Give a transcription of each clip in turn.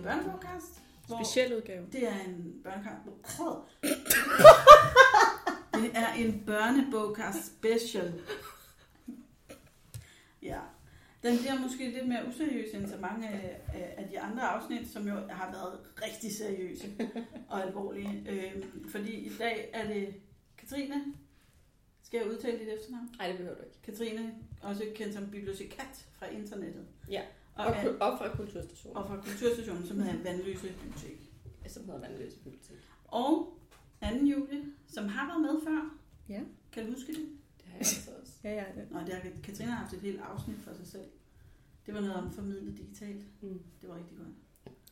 øh, børnepodcast. Speciel udgave. Det er en børnepodcast. det er en børnebogkast special. Ja. Den bliver måske lidt mere useriøs end så mange af de andre afsnit, som jo har været rigtig seriøse og alvorlige. Øhm, fordi i dag er det Katrine. Skal jeg udtale dit efternavn? Nej, det behøver du ikke. Katrine, også kendt som bibliotekat fra internettet. Ja. Og, Og, og, ku- og fra Kulturstationen, og fra Kulturstationen, som hedder Vandløse Bibliotek. som hedder Vandløse Bibliotek. Og anden Julie, som har været med før. Ja. Kan du huske det? Det har jeg altså også. Ja, ja. Nå, det har Katrine har haft et helt afsnit for sig selv. Det var noget om formidlet digitalt. Mm. Det var rigtig godt.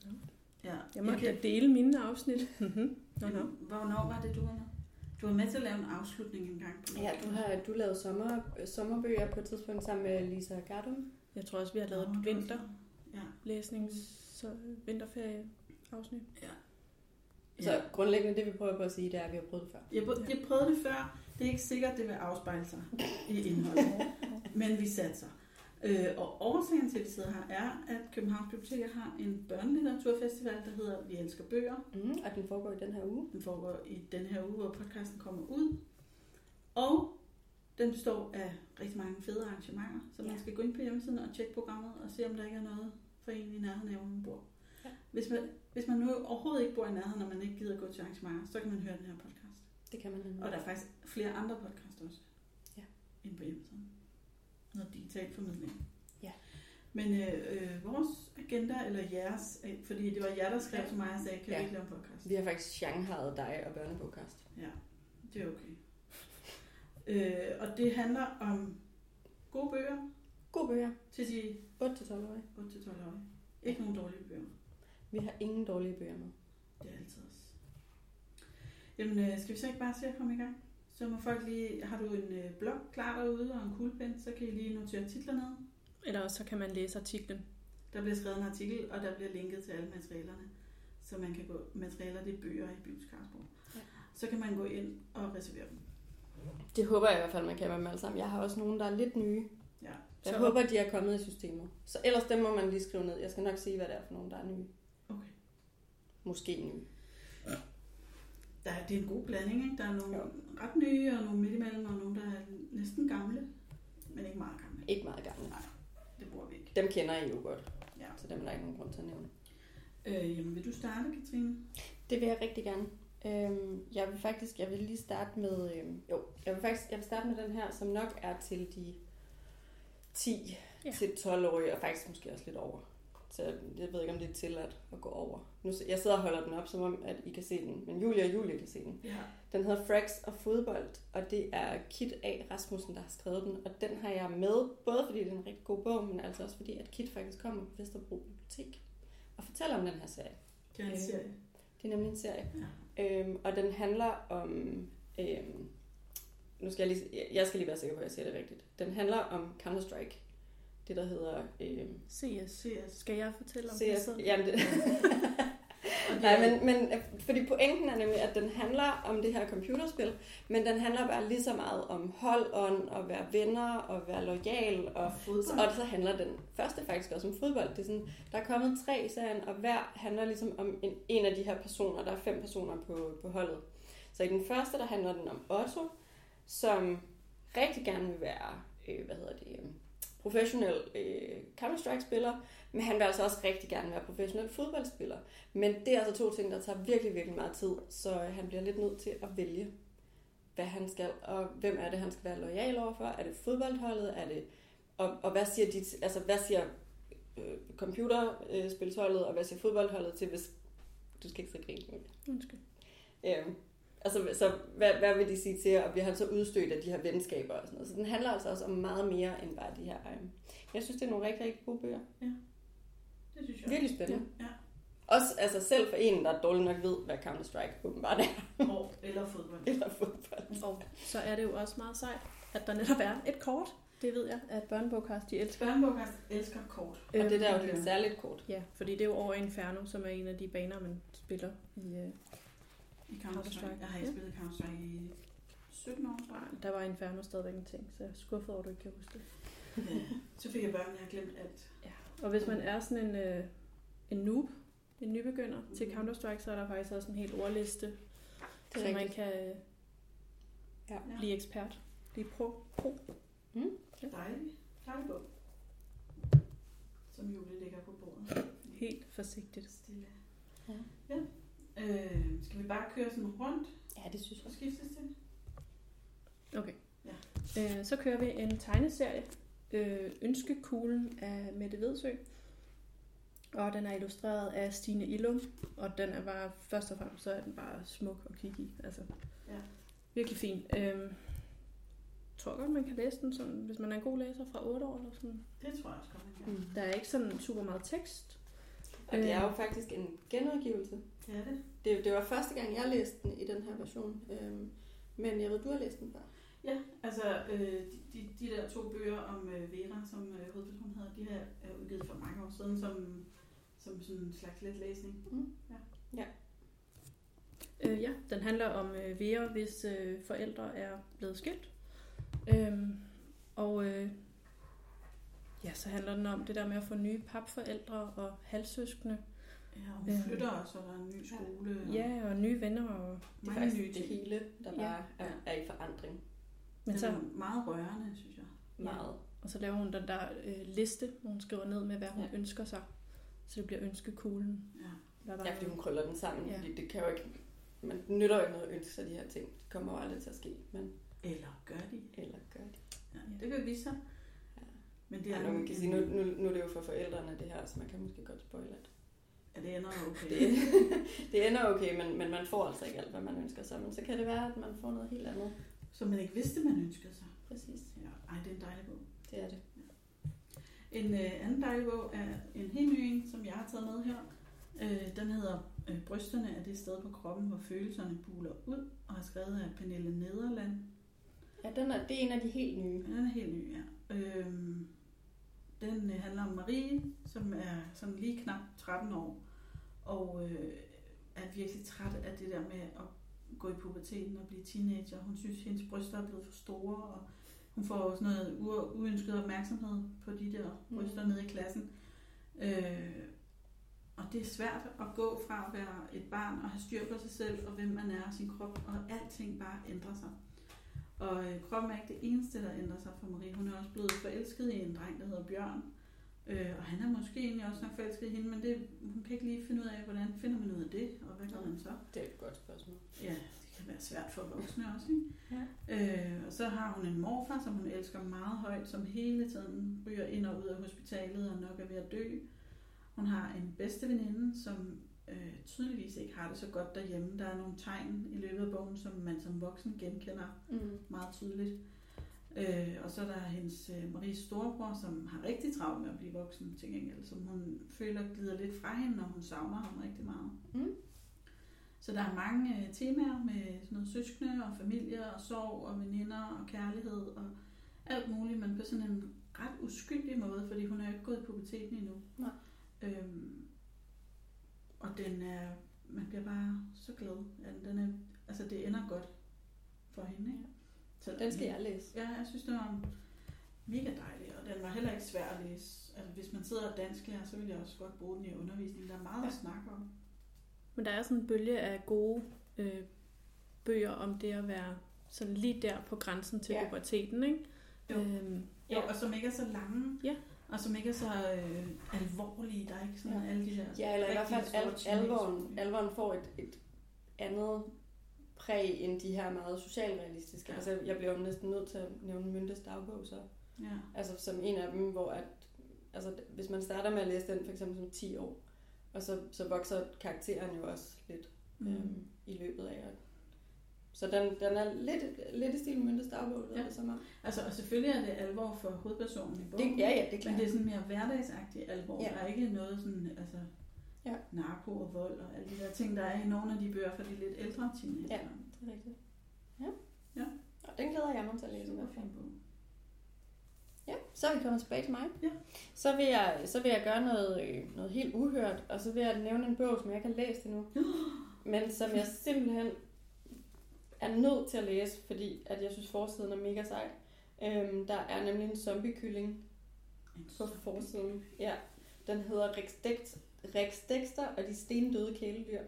Ja. Ja. Jeg må kan- da dele mine afsnit. Mhm. Nå, nå. Hvornår var det, du var med? Du var med til at lave en afslutning engang. På Ja, du har du lavet sommer, sommerbøger på et tidspunkt sammen med Lisa Gardum. Jeg tror også, vi har lavet et var vinterlæsnings sådan. så vinterferie afsnit. Ja. Så Ja. grundlæggende det, vi prøver på at sige, det er, at vi har prøvet det før. Jeg, prø- jeg prøvede det før. Det er ikke sikkert, det vil afspejle sig i indholdet. Men vi satser. Øh, og årsagen til, at vi sidder her, er, at Københavns Biblioteker har en børnelitteraturfestival, der hedder Vi elsker bøger. Mm, og den foregår i den her uge. Den foregår i den her uge, hvor podcasten kommer ud. Og den består af rigtig mange fede arrangementer, så man Ja. skal gå ind på hjemmesiden og tjekke programmet og se, om der ikke er noget for en i nærheden af, hvor man bor. Ja. Hvis, man, hvis man nu overhovedet ikke bor i nærheden, og man ikke gider gå til arrangementer, så kan man høre den her podcast. Det kan man nemlig. Og der er faktisk flere andre podcasts også. Ja. Inde på hjemmesiden. Noget digital formidling. Ja. Men øh, øh, vores agenda, eller jeres, øh, fordi det var jer, der skrev til mig og sagde, kan Ja. vi ikke lave en podcast? Vi har faktisk shanghajet dig og børnebogkast. Ja, det er okay. Øh, og det handler om gode bøger Gode bøger. til de 8-12 år. 8-12-årige. Ikke nogen dårlige bøger. Vi har ingen dårlige bøger med. Det er altid os. Jamen, øh, skal vi så ikke bare se at komme i gang? Så må folk lige... Har du en øh, blog klar derude og en kuglepen, så kan I lige notere titler ned. Eller også så kan man læse artiklen. Der bliver skrevet en artikel, og der bliver linket til alle materialerne. Så man kan gå... Materialer, det er bøger i Byens. Ja. Så kan man gå ind og reservere dem. Det håber jeg i hvert fald, man kan med dem alle sammen. Jeg har også nogle, der er lidt nye. Ja. Jeg Så- håber, de er kommet i systemet. Så ellers dem må man lige skrive ned. Jeg skal nok sige, hvad det er for nogle, der er nye. Okay. Måske nye. Der er, det er en god blanding, ikke? Der er nogle Jo. ret nye, og nogle midt imellem, og nogle, der er næsten gamle, men ikke meget gamle. Ikke meget gamle. Det bruger vi ikke. Dem kender I jo godt, Ja. så dem er der ikke nogen grund til at nævne. Øh, jamen, vil du starte, Katrine? Det vil jeg rigtig gerne. Øhm, jeg vil faktisk, jeg vil lige starte med, øhm, jo, jeg vil faktisk, jeg vil starte med den her, som nok er til de 10 Ja. til 12-årige, og faktisk måske også lidt over. Så jeg ved ikke, om det er tilladt at gå over. Nu, jeg sidder og holder den op, som om, at I kan se den, men Julia og Julie kan se den. Ja. Den hedder Frax og fodbold, og det er Kit A. Rasmussen, der har skrevet den. Og den har jeg med, både fordi det er en rigtig god bog, men altså også fordi, at Kit faktisk kommer på Vesterbro Bibliotek og fortæller om den her serie. Det er en Øh, serie. Det er nemlig en serie. Ja. Øhm, og den handler om... Øhm, nu skal jeg lige... Jeg skal lige være sikker på, at jeg siger det rigtigt. Den handler om Counter-Strike. Det, der hedder... Øhm, CS. CS. Skal jeg fortælle om CS. det? Jamen, det, Nej, er- men, men øh, fordi pointen er nemlig, at den handler om det her computerspil, men den handler bare lige så meget om holdånd, og være venner, og være lojal, og, fodbold. og så handler den første faktisk også om fodbold. Det er sådan, der er kommet tre i serien, og hver handler ligesom om en, en af de her personer. Der er fem personer på, på holdet. Så i den første, der handler den om Otto, som rigtig gerne vil være, øh, hvad hedder det, øh, professionel øh, Counter-Strike-spiller, men han vil altså også rigtig gerne være professionel fodboldspiller. Men det er altså to ting, der tager virkelig, virkelig meget tid, så han bliver lidt nødt til at vælge, hvad han skal, og hvem er det, han skal være lojal overfor. Er det fodboldholdet? Er det, og, og hvad siger, de, altså, hvad siger øh, computerspilsholdet, og hvad siger fodboldholdet til, hvis du skal ikke så grine nu. Undskyld. Øhm, altså, så hvad, hvad vil de sige til, og bliver han så udstødt af de her venskaber og sådan noget. Så den handler altså også om meget mere end bare de her. Øhm. Jeg synes, det er nogle rigtig, rigtig gode bøger. Det synes jeg. Virkelig spændende. Ja. Også altså selv for en, der dårligt nok ved, hvad Counter-Strike åbenbart er, Og, eller fodbold. eller fodbold. Og så er det jo også meget sejt, at der netop er et kort. Det ved jeg, at børnebogkast, de elsker. Børnebogkast elsker kort. Og det der er jo Øhm, et særligt kort. Ja, fordi det er jo over Inferno, som er en af de baner, man spiller i... Uh, I Counter-Strike. Jeg har ikke Ja. spillet Counter-Strike i 17 år, tror jeg. der var Inferno stadigvæk en ting, så jeg er skuffet over, at du ikke kan huske det. Ja. Så fik jeg børn, jeg har glemt alt. Og hvis man er sådan en... Uh, en noob, en nybegynder mm. til Mhm. Counter-Strike, så er der faktisk også en helt ordliste, Det så man kan øh, Ja. Ja. blive ekspert, blive pro. pro. Dejlig. Dejlig bog. Som Julie lægger på bordet. Helt forsigtigt. Stille. Ja. ja. Øh, skal vi bare køre sådan rundt Ja, det synes jeg. og skiftes til? Okay. Ja. Øh, så kører vi en tegneserie, øh, Ønskekuglen af Mette Vedsø. Og den er illustreret af Stine Illum, og den er bare, først og fremmest, så er den bare smuk at kigge i. Altså, Ja. virkelig fin. Øhm, tror godt, man kan læse den, sådan, hvis man er en god læser fra 8 år. Eller sådan. Det tror jeg også godt, man kan. Mm. Der er ikke sådan super meget tekst. Og det er jo faktisk en genudgivelse. Det er det. Det, det var første gang, jeg læste den i den her version. Øhm, men jeg ved, du har læst den før. Ja, altså øh, de, de, de der to bøger om øh, Vera, som øh, hovedpersonen havde, de her er udgivet for mange år siden som, som sådan en slags let læsning. Mm. Øh, ja, den handler om øh, Vera, hvis øh, forældre er blevet skilt. Øhm, og øh, ja, så handler den om det der med at få nye papforældre og halvsøskende. Ja, og hun flytter også, og der er en ny skole. Og Ja, og nye venner. Og, Det er mange faktisk nye det hele, der Ja. bare er, er i forandring. men Den så, er meget rørende, synes jeg. Meget. og så laver hun den der øh, liste, hvor hun skriver ned med, hvad hun Ja. ja. ønsker sig. Så det bliver ønskekuglen. Ja. Ja, fordi hun krøller den sammen, Ja. fordi det kan jo ikke... Man nytter jo ikke noget at ønske sig de her ting. Det kommer jo aldrig til at ske, men Eller gør de? eller gør de. Ja, det vil vise sig. Ja. Men det Det er jo nu, man kan sige, nu, nu, nu er det jo for forældrene det her, så man kan måske godt spoile det. Ja, det ender okay. Det, det ender okay, men, men man får altså ikke alt, hvad man ønsker sig. Men så kan det være, at man får noget helt andet. Som man ikke vidste, man ønskede sig. Præcis. Ja, ej, det er en dejlig bog. Det er det. En øh, anden dejlig bog er en helt ny en, som jeg har taget med her. Øh, den hedder øh, Brysterne er det sted på kroppen, hvor følelserne buler ud, og er skrevet af Pernille Nederland. Ja, den er, det er en af de helt nye. Den er helt ny, ja. Øhm, den øh, handler om Marie, som er sådan lige knap 13 år, og øh, er virkelig træt af det der med at gå i puberteten og blive teenager. Hun synes, hendes bryster er blevet for store, og hun får sådan noget u- uønsket opmærksomhed på de der bryster mm. nede i klassen. Øh, og det er svært at gå fra at være et barn og have styr på sig selv, og hvem man er og sin krop, og alting bare ændrer sig. Og øh, kroppen er ikke det eneste, der ændrer sig for Marie. Hun er også blevet forelsket i en dreng, der hedder Bjørn. Øh, og han er måske egentlig også nok forelsket i hende, men det, hun kan ikke lige finde ud af, hvordan finder man ud af det, og hvad gør man så? Det er et godt spørgsmål. Ja, det kan være svært for voksne også, ikke? Ja. Øh, og så har hun en morfar, som hun elsker meget højt, som hele tiden ryger ind og ud af hospitalet og nok er ved at dø. Hun har en bedste veninde, som øh, tydeligvis ikke har det så godt derhjemme. Der er nogle tegn i løbet af bogen, som man som voksen genkender Mm. meget tydeligt. Øh, og så er der hendes øh, Maries storebror, som har rigtig travlt med at blive voksen til gengæld, som hun føler glider lidt fra hende, når hun savner ham rigtig meget. Mm. Så der er mange øh, temaer med sådan noget søskende og familie og sorg og veninder og kærlighed og alt muligt, men på sådan en ret uskyldig måde, fordi hun er jo ikke gået i puberteten endnu. Nej. Øhm, og den er, man bliver bare så glad. den. Den er, altså det ender godt for hende, ikke? Så Den skal jeg læse. Ja, jeg synes, det var mega dejlig, og den var heller ikke svær at læse. Altså, hvis man sidder og dansklærer, så vil jeg også godt bruge den i undervisning. Der er meget ja. at snakke om. Men der er sådan en bølge af gode øh, bøger om det at være sådan lige der på grænsen til Ja. ja. puberteten, ikke? Jo. Øhm, Jo, og som ikke er så lange. Ja. Og som ikke er så øh, alvorlige. Der er ikke sådan Ja. ja. alle de der... Ja, eller i hvert fald al, alvoren, alvoren får et, et andet præg end de her meget socialrealistiske. Ja. Altså, jeg bliver jo næsten nødt til at nævne Myntes dagbog så. Ja. Altså som en af dem, hvor at, altså, hvis man starter med at læse den for eksempel som 10 år, og så, så vokser karakteren jo også lidt Mm. øhm, i løbet af så den, den er lidt, lidt i stil med Myntes dagbog, Ja. det som om. Altså, og selvfølgelig er det alvor for hovedpersonen i bogen. Det, ja, ja, det er Men klart. det er sådan mere hverdagsagtig alvor. Ja. Der er ikke noget sådan, altså, Ja. narko og vold og alle de der ting, der er i nogle af de bøger for de lidt ældre teenager. Ja. Det er rigtigt. Ja. Ja. Og den glæder jeg mig til at læse Super fin bog. Ja, så er vi kommet tilbage til mig. Ja. Så vil jeg, så vil jeg gøre noget, øh, noget helt uhørt, og så vil jeg nævne en bog, som jeg ikke har læst endnu. men som jeg simpelthen er nødt til at læse, fordi at jeg synes, forsiden er mega sej. Øhm, der er nemlig en zombiekylling på forsiden. Ja, Den hedder Rex, Dex, Rex Dexter og de stendøde kæledyr.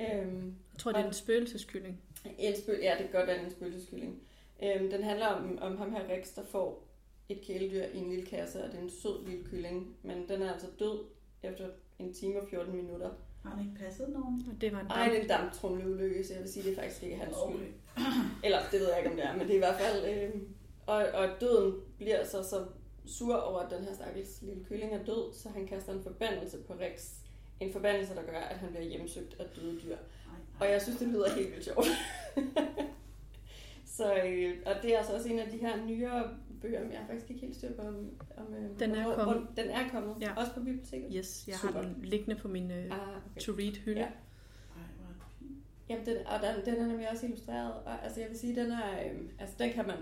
Øhm, Jeg tror, det er en spøgelseskylling. en spøg, ja, det kan godt være en spøgelseskylling. Øhm, den handler om, om ham her Rex, der får et kæledyr i en lille kasse, og det er en sød lille kylling. Men den er altså død efter en time og 14 minutter. Har han ikke passet nogen? Og det var en Ej, det er damp. en damptrumleulykke, så jeg vil sige, det er faktisk ikke hans skyld. Okay. Eller det ved jeg ikke, om det er, men det er i hvert fald... Øh, og, og døden bliver så, så sur over, at den her stakkels lille kylling er død, så han kaster en forbandelse på Rex. En forbandelse, der gør, at han bliver hjemsøgt af døde dyr. Og jeg synes, det lyder helt vildt sjovt. så, øh, og det er altså også en af de her nyere bøger, men jeg har faktisk ikke helt styr på, om... om øh, Den er hvornår- kommet. hvor- Den er kommet, Ja. også på biblioteket. Yes, jeg Super. har den liggende på min uh, Ah, okay. to-read-hylde. Ja. Hvor. Jamen, den, og den, den er nemlig også illustreret, og altså, jeg vil sige, den er, øh, altså, den kan man,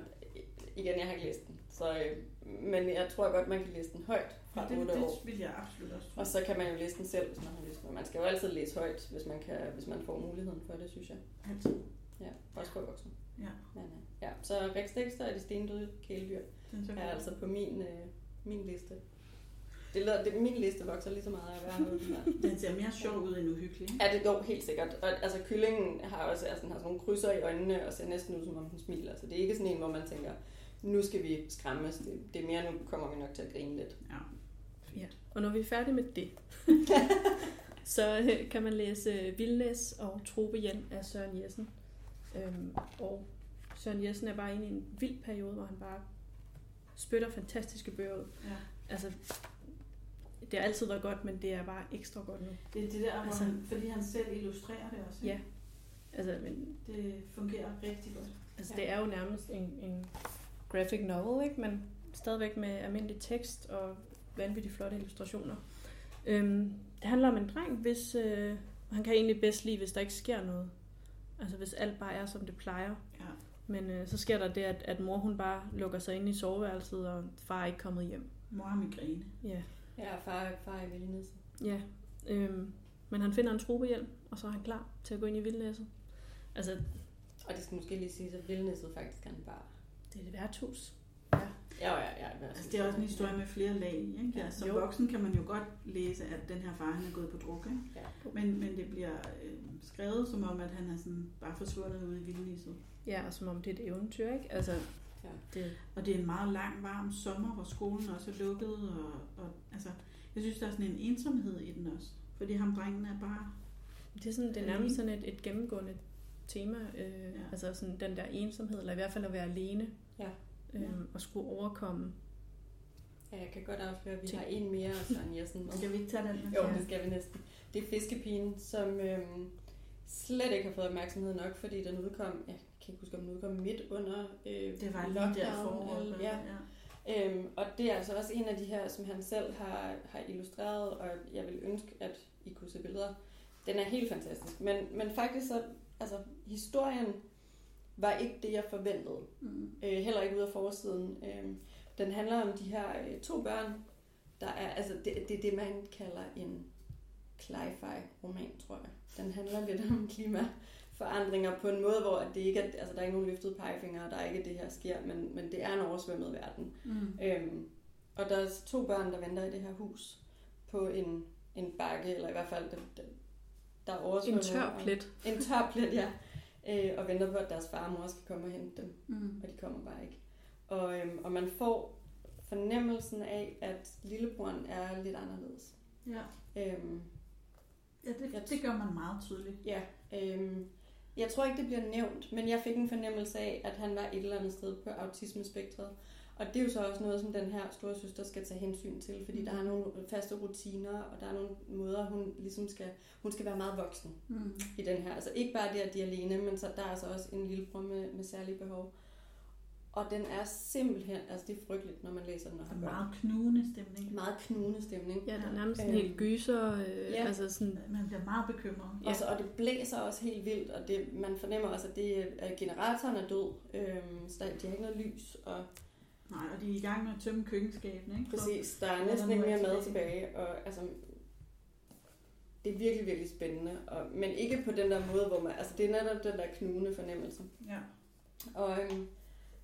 igen, jeg har ikke læst den, så, øh, men jeg tror godt, man kan læse den højt fra Ja, 8 det, år. det vil jeg absolut også tro. Og så kan man jo læse den selv, hvis man har lyst. Men man skal jo altid læse højt, hvis man, kan, hvis man får muligheden for det, synes jeg. Altid. Ja, også for voksne. Ja. Men, øh, ja. Så Rex Dexter er de stendøde kæledyr, er godt. altså på min, øh, min liste. Det, lader, det, min liste vokser lige så meget af hver den ser mere sjov ud end uhyggelig. Ja, det går helt sikkert. Og altså, kyllingen har også altså, den har sådan nogle krydser i øjnene, og ser næsten ud, som om den smiler. Så det er ikke sådan en, hvor man tænker, nu skal vi skræmmes. Det, det er mere, nu kommer vi nok til at grine lidt. Ja. Ja. Og når vi er færdige med det, så øh, kan man læse øh, Vildnæs og Trope af Søren Jessen. Øhm, og Søren Jessen er bare inde i en vild periode, hvor han bare spytter fantastiske bøger ud. ja. Altså, det har altid været godt, men det er bare ekstra godt nu. Det er det der, Altså- han, fordi han selv illustrerer det også. ikke? Ja. Altså, men, Det fungerer rigtig godt. altså Ja. det er jo nærmest en, en graphic novel, ikke? men stadigvæk med almindelig tekst og vanvittigt flotte illustrationer. Øhm, det handler om en dreng, hvis øh, han kan egentlig bedst lide, hvis der ikke sker noget. Altså hvis alt bare er, som det plejer. Ja. Men øh, så sker der det, at, at mor hun bare lukker sig ind i soveværelset, og far er ikke kommet hjem. Mor har migræne. Ja, Ja, far, far er vildnæse. ja. Øhm, men han finder en trobehjelm, og så er han klar til at gå ind i vildnæsset. Altså, Og det skal måske lige sige, at vildnæsset faktisk er en bar. Det er et værtshus. Ja, ja, ja. Altså, det er også en historie med flere lag. Ikke? Ja. Ja, som Jo. voksen kan man jo godt læse, at den her far han er gået på druk. Ikke? Ja. Men, men det bliver øh, skrevet som om, at han er sådan bare forsvundet ude i vildnisset. Ja, og som om det er et eventyr, ikke? Altså, Ja. det, Og det er en meget lang, varm sommer, hvor skolen også er lukket. Og, og, altså, jeg synes, der er sådan en ensomhed i den også. Fordi ham drengen er bare... Det er, sådan, det er nærmest sådan et, et gennemgående tema, øh, ja. Ja. altså sådan den der ensomhed, eller i hvert fald at være alene, Ja. øhm, og skulle overkomme. ja, jeg kan godt afsløre, at vi Ting. har en mere af Søren Jessen med. Skal vi ikke tage den? Jo, Ja. det skal vi næsten. Det er Fiskepigen, som øhm, slet ikke har fået opmærksomhed nok, fordi den udkom, jeg kan ikke huske, om den udkom midt under øh, Det var lige der lockdown, forår. eller- ja. ja. Øhm, og det er altså også en af de her, som han selv har, har illustreret, og jeg vil ønske, at I kunne se billeder. Den er helt fantastisk. Men, men faktisk så, altså, historien var ikke det, jeg forventede. Mm. Øh, heller ikke ud af forsiden. Øh, den handler om de her øh, to børn, der er, altså det, det er det, man kalder en cli-fi-roman, tror jeg. Den handler lidt om klimaforandringer på en måde, hvor det ikke er, altså der er ikke nogen løftede pegefingre, og der er ikke det her sker, men, men det er en oversvømmet verden. Mm. Øhm, og der er to børn, der venter i det her hus på en, en bakke, eller i hvert fald, der, der, er En oversvømmet. tør og- plet. En tør plet, ja. Øh, og venter på, at deres far og mor skal komme og hente dem Mm. og de kommer bare ikke. Og, øhm, og man får fornemmelsen af, at lillebroren er lidt anderledes. Ja. Øhm, ja, det, Jeg- det gør man meget tydeligt. ja, øhm, jeg tror ikke, det bliver nævnt, men jeg fik en fornemmelse af, at han var et eller andet sted på autismespektret. Og det er jo så også noget, som den her store søster skal tage hensyn til, fordi der er nogle faste rutiner, og der er nogle måder, hun ligesom skal, hun skal være meget voksen Mm. i den her. Altså ikke bare det, at de er alene, men så der er altså også en lillebror med, med særlige behov. Og den er simpelthen, altså det er frygteligt, når man læser den og har En meget knugende stemning. meget knugende stemning. Ja, der er nærmest en Øhm, helt gyser, øh, ja. altså sådan, Man bliver meget bekymret. Ja. Og, så, og det blæser også helt vildt, og det, man fornemmer også, at det, at generatoren er død, øhm, så der, de har ikke noget lys, og Nej, og de er i gang med at tømme køkkenskabene, ikke? præcis, der er næsten ikke er mere mad tilbage. tilbage, og altså, det er virkelig, virkelig spændende, og, men ikke på den der måde, hvor man, altså det er netop den der knugende fornemmelse. Ja. Og øhm,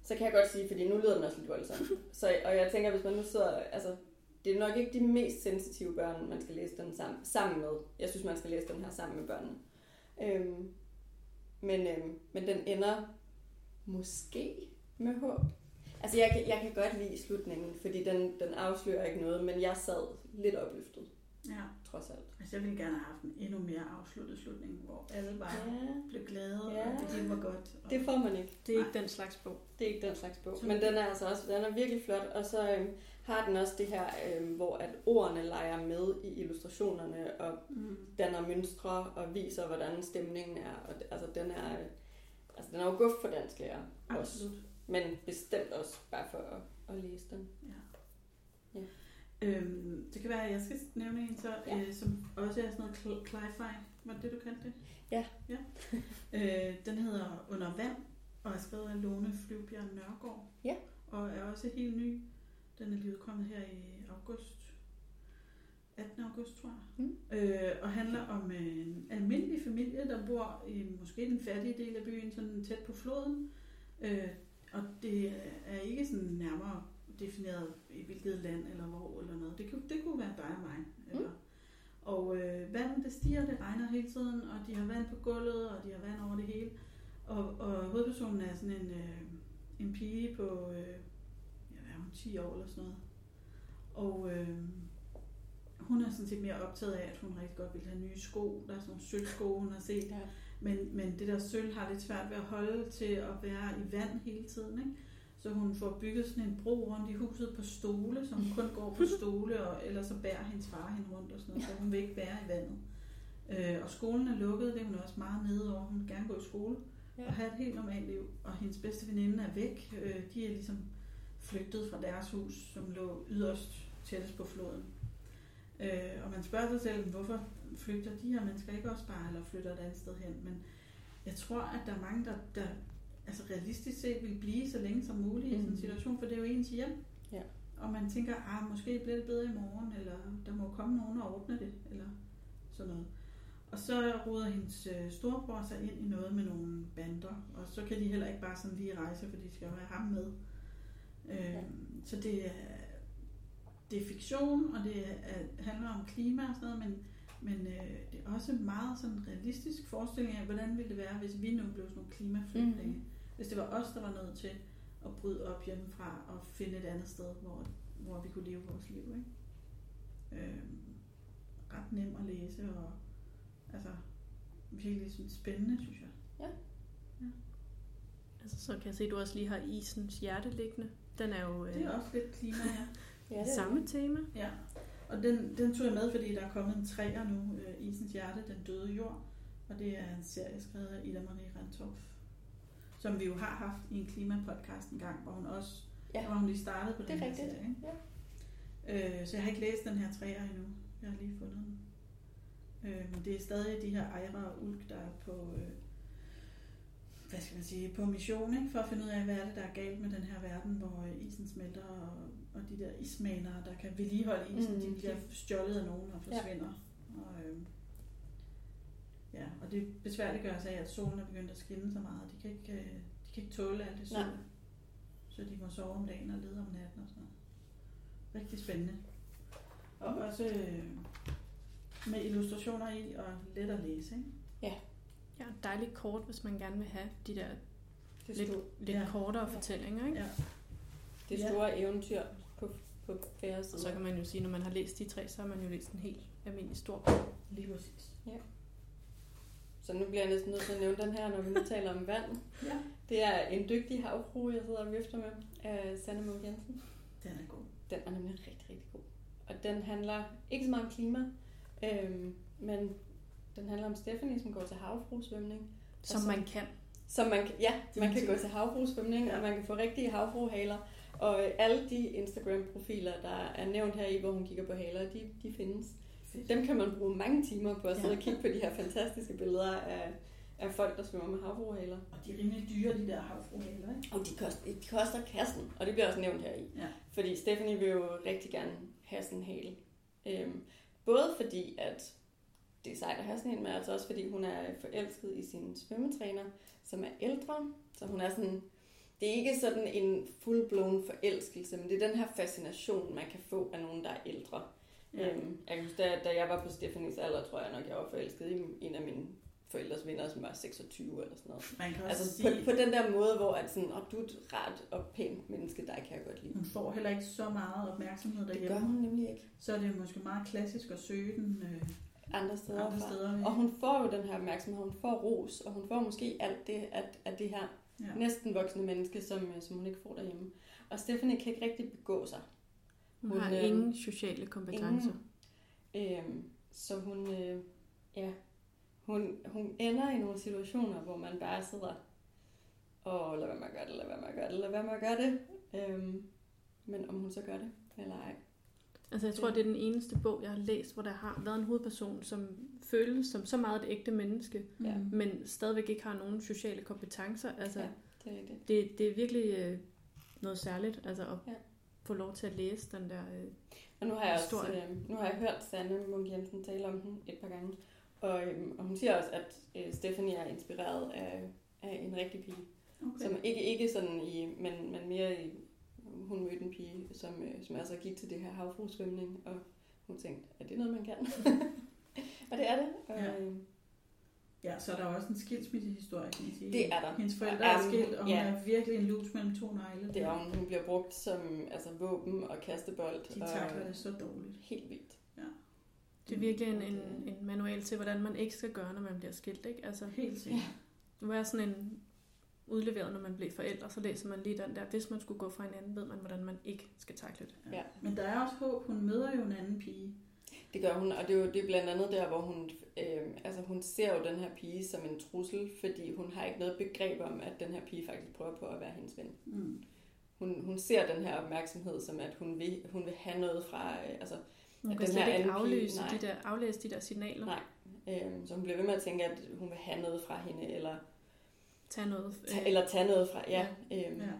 så kan jeg godt sige, fordi nu lyder den også lidt voldsom. Så, og jeg tænker, hvis man nu sidder, altså, det er nok ikke de mest sensitive børn, man skal læse den sammen, sammen med. Jeg synes, man skal læse den her sammen med børnene. Øhm, men, øhm, men den ender måske med håb. Altså, jeg, kan- jeg kan godt lide slutningen, fordi den, den afslører ikke noget, men jeg sad lidt opløftet, Ja. trods alt. Altså, jeg ville gerne have haft en endnu mere afsluttet slutning, hvor alle bare Ja, blev glade, Ja. og det hele var godt. Og... det får man ikke. Det er ikke den slags bog. Det er ikke den slags bog. Så- Men den er altså også, den er virkelig flot, og så øhm, har den også det her, øhm, hvor at ordene leger med i illustrationerne, og Mm. danner mønstre og viser, hvordan stemningen er. Og altså, den er, øh, altså, den er jo guf for dansk lærer også. Men bestemt også bare for at, at læse den. Ja. Ja. Øhm, det kan være, at jeg skal nævne en, så, Ja. øh, som også er sådan noget cl- cli-fi. Var det det, du kaldte det? Ja. ja. øh, den hedder Under vand, og er skrevet af Lone Flyvbjørn Nørgaard. Ja. Og er også helt ny. Den er lige udkommet her i august. 18. august, tror jeg. Mm. Øh, og handler om en almindelig familie, der bor i måske den fattige del af byen, sådan tæt på floden. Øh, og det er ikke sådan nærmere defineret i hvilket land eller hvor eller noget. Det, kunne, det kunne være dig og mig. Eller. Og øh, vandet det stiger, det regner hele tiden, og de har vand på gulvet, og de har vand over det hele. Og, og hovedpersonen er sådan en, øh, en pige på øh, ja, hvad er hun, 10 år eller sådan noget. Og øh, hun er sådan set mere optaget af, at hun rigtig godt vil have nye sko. Der er sådan nogle sølvsko, hun har set. Ja. Men, men det der sølv har lidt svært ved at holde til at være i vand hele tiden. Ikke? Så hun får bygget sådan en bro rundt i huset på stole, så hun kun går på stole, og ellers så bærer hendes far hende rundt og sådan noget, så hun vil ikke være i vandet. Øh, og skolen er lukket, det er hun også meget nede over. Hun vil gerne gå i skole Ja. og have et helt normalt liv. Og hendes bedste veninde er væk. Øh, de er ligesom flygtet fra deres hus, som lå yderst tættest på floden. Øh, og man spørger sig selv, hvorfor flygter de her mennesker ikke også bare, eller flytter et andet sted hen. Men jeg tror, at der er mange, der, der altså realistisk set vil blive så længe som muligt i sådan en Mhm. situation, for det er jo ens hjem. Ja. Og man tænker, ah, måske bliver det bedre i morgen, eller der må komme nogen og ordne det, eller sådan noget. Og så roder hendes øh, storebror sig ind i noget med nogle bander, og så kan de heller ikke bare sådan lige rejse, for de skal jo have ham med. Øh, Ja. Så det er, det er fiktion, og det er, handler om klima og sådan noget, men, men øh, det er også en meget sådan realistisk forestilling af, hvordan ville det være, hvis vi nu blev sådan nogle klimaflygtninge. Mhm. Hvis det var os, der var nødt til at bryde op hjemmefra og finde et andet sted, hvor, hvor vi kunne leve vores liv. Ikke? Øh, ret nem at læse, og altså virkelig sådan spændende, synes jeg. Altså, så kan jeg se, at du også lige har Isens hjerte liggende. Den er jo øh, Det er også lidt klima, ja. Ja, det er samme tema. ja. Og den, den tog jeg med, fordi der er kommet en træer nu, øh, Isens Hjerte, Den Døde Jord. Og det er en serie skrevet af Ida Marie Rentoff, som vi jo har haft i en klimapodcast en gang, hvor hun også, Ja. var hun lige startet på Det den er her rigtigt. serie. Ikke? Øh, så jeg har ikke læst den her træer endnu. Jeg har lige fundet den. Øh, men det er stadig de her ejre og ulk, der er på, øh, hvad skal man sige, på mission, ikke? for at finde ud af, hvad er det, der er galt med den her verden, hvor øh, isen smelter, og, og de der ismanere, der kan vedligeholde isen, Mm, mm, de bliver det- stjålet af nogen og forsvinder. Ja. Og, øh, ja, og det besværliggør sig af, at solen er begyndt at skinne så meget. De kan ikke, øh, de kan ikke tåle alt det sol. Nej. Så de må sove om dagen og lede om natten og sådan noget. Rigtig spændende. Og også øh, med illustrationer i og let at læse. Ikke? Ja, dejligt kort, hvis man gerne vil have de der Det, lidt, lidt Ja. ja. kortere fortællinger. Ikke? Ja. det Ja. store eventyr på, på færre Og så sider. kan man jo sige, når man har læst de tre, så har man jo læst en helt almindelig stor bog. Lige præcis. Så nu bliver jeg næsten nødt til at nævne den her, når vi nu taler om vand. Ja. Det er en dygtig havfrue, jeg sidder og vifter med, af Sanne Munk Jensen. Den er god. Den er nemlig rigtig, rigtig god. Og den handler ikke så meget om klima, øhm, men den handler om Stephanie, som går til havfruesvømning. Som så- man kan. Så man, kan- ja, man kan gå til havfruesvømning, og man kan få rigtige havfruehaler. Og alle de Instagram-profiler, der er nævnt her i, hvor hun kigger på haler, de, de findes. Dem kan man bruge mange timer på at sidde Ja. og kigge på de her fantastiske billeder af, af folk, der svømmer med havfruehaler. Og de er rimelig dyre, de der havfruhaler, ikke? Og de koster, de koster kassen, og det bliver også nævnt her i. Ja. Fordi Stephanie vil jo rigtig gerne have sådan en hale. Øhm, både fordi, at det er sejt at have sådan en, men altså også fordi hun er forelsket i sin svømmetræner, som er ældre. Så hun er sådan det er ikke sådan en full-blown forelskelse, men det er den her fascination, man kan få af nogen, der er ældre. Ja. Øhm, jeg kan huske, da, da jeg var på Stephanies alder, tror jeg nok, jeg var forelsket i en af mine forældres venner, som var 26 eller sådan noget. Man kan Altså sige, på, på den der måde, hvor at sådan, oh, du er et rart og pænt menneske, dig kan jeg godt lide. hun får heller ikke så meget opmærksomhed Det derhjemme. gør hun nemlig ikke Så er det måske meget klassisk at søge den øh, andre steder. andre fra. steder. Og hun får jo den her opmærksomhed, hun får ros, og hun får måske alt det af, af det her ja. næsten voksne menneske, som, øh, som hun ikke får derhjemme. Og Stephanie kan ikke rigtig begå sig. Hun, Hun, har øh, ingen sociale kompetencer. Ingen. Øhm, så hun, øh, ja, hun, hun ender i nogle situationer, hvor man bare sidder og lad være med at gøre det, lad være med at gøre det, lad være med at gøre det. Øhm, men om hun så gør det, eller ej. Altså jeg tror, det er den eneste bog, jeg har læst, hvor der har været en hovedperson, som føles som så meget et ægte menneske, Ja. Mm. men stadigvæk ikke har nogen sociale kompetencer. Altså, Ja, det er rigtigt. det, det er virkelig øh, noget særligt, altså at Ja. få lov til at læse den der... Øh, Og nu har jeg også Historie. øh, nu har jeg hørt Sanne Munk Jensen tale om den et par gange. Og, øhm, og hun siger også, at øh, Stephanie er inspireret af, af en rigtig pige. Okay. Som ikke, ikke sådan i, men, men mere i, hun mødte en pige, som, øh, som altså gik til det her havfruesvømning, og hun tænkte, er det noget, man kan? og det er det. Og, Ja. øh, Ja, så er der også en skilsmissehistorie, kan man sige. Det er der. Hendes forældre Ja, er skilt, og hun ja. er virkelig en lus mellem to negle. det er hun, hun bliver brugt som altså, våben og kastebold. De og, takler det så dårligt. Helt vildt. det er virkelig en, Og en, en manual til, hvordan man ikke skal gøre, når man bliver skilt. Ikke? Altså, Helt sikkert. nu er sådan en udleveret, når man bliver forældre, så læser man lige den der. Hvis man skulle gå fra hinanden, ved man, hvordan man ikke skal takle det. Ja. Men der er også håb. Hun møder jo en anden pige. Det gør hun, og det er jo det er blandt andet der, hvor hun, øh, altså hun ser jo den her pige som en trussel, fordi hun har ikke noget begreb om, at den her pige faktisk prøver på at være hendes ven. Mm. Hun, hun ser den her opmærksomhed som, at hun vil, hun vil have noget fra, øh, altså, Hun At kan den slet her ikke anden pige- afløse nej. de der, aflæse de der signaler. Nej. øh, så hun bliver ved med at tænke, at hun vil have noget fra hende, eller, Tage noget. ta, øh, eller tage noget fra, ja. Øh, Ja.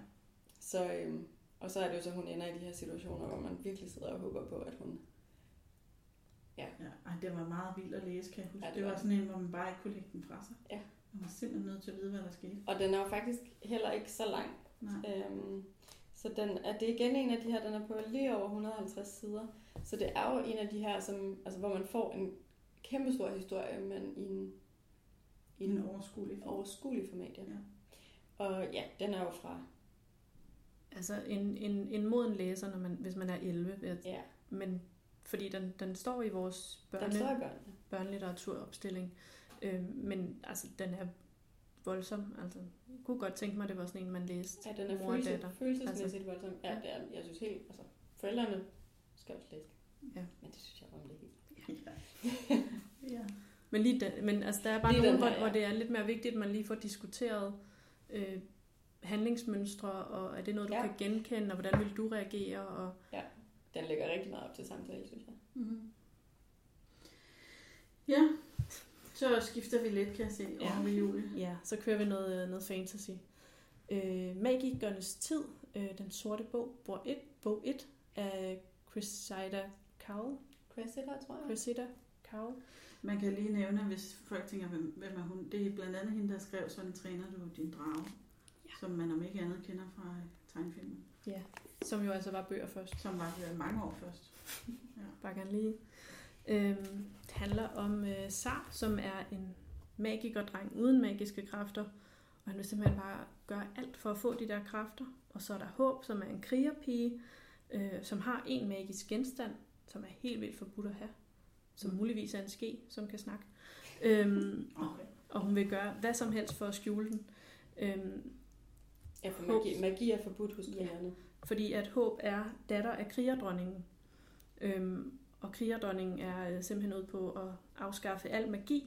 Så, øh, og så er det jo så, hun ender i de her situationer, hvor man virkelig sidder og håber på, at hun, Ja, ej, det var meget vildt at læse, kan jeg huske. Ja, Ja, det det, var var sådan en, hvor man bare ikke kunne lægge den fra sig. Ja. Man var simpelthen nødt til at vide, hvad der skete. og den er jo faktisk heller ikke så lang. Nej. Øhm, så den, er det er igen en af de her, den er på lige over 150 sider. Så det er jo en af de her, som, altså, hvor man får en kæmpe stor historie, men i en, i I en en overskuelig form. overskuelig format. Ja. Ja. Og ja, den er jo fra, Altså en, en, en moden læser, når man, hvis man er 11. vil jeg- ja, Men fordi den, den står i vores den børne, står i børnene. børnelitteraturopstilling. Øh, men altså, den er voldsom. Altså, jeg kunne godt tænke mig, at det var sådan en, man læste. Ja, den er mor følelse, datter. følelsesmæssigt altså, voldsom. Ja, det er, den. jeg synes helt, altså, forældrene skal også læse den. Ja. Men det synes jeg om det helt. Ja. ja. Men, lige den, men altså, der er bare Lige nogen, her, hvor, hvor ja. det er lidt mere vigtigt, at man lige får diskuteret øh, handlingsmønstre, og er det noget, du Ja. ja. kan genkende, og hvordan vil du reagere? Og, Den lægger rigtig meget op til samtale, synes jeg. Mm-hmm. Ja, så skifter vi lidt, kan jeg se, Ja. over ved Julie. ja, så kører vi noget, noget fantasy. Øh, Magikernes tid, øh, den sorte bog, bog 1, bog 1 af Cressida Cowell. Cressida, tror jeg. Cressida Cowell. Man kan lige nævne, hvis folk tænker, hvem, hvem er hun? Det er blandt andet hende, der skrev, sådan træner du din drage. Ja. Som man om ikke andet kender fra øh, tegnefilmen. Ja, som jo altså var bøger først. Som var øh, mange år først. bare gerne lige. Øhm, det handler om øh, Sar, som er en magikerdreng uden magiske kræfter. Og han vil simpelthen bare gøre alt for at få de der kræfter. Og så er der Håb, som er en krigerpige, øh, som har en magisk genstand, som er helt vildt forbudt at have. Som Mm. muligvis er en ske, som kan snakke. Øhm, Okay. og hun vil gøre hvad som helst for at skjule den. Øhm, Ja, for Håb. magi, magi er forbudt hos Ja. krigerne. fordi at Håb er datter af krigerdronningen. Øhm, og krigerdronningen er øh, simpelthen ude på at afskaffe al magi.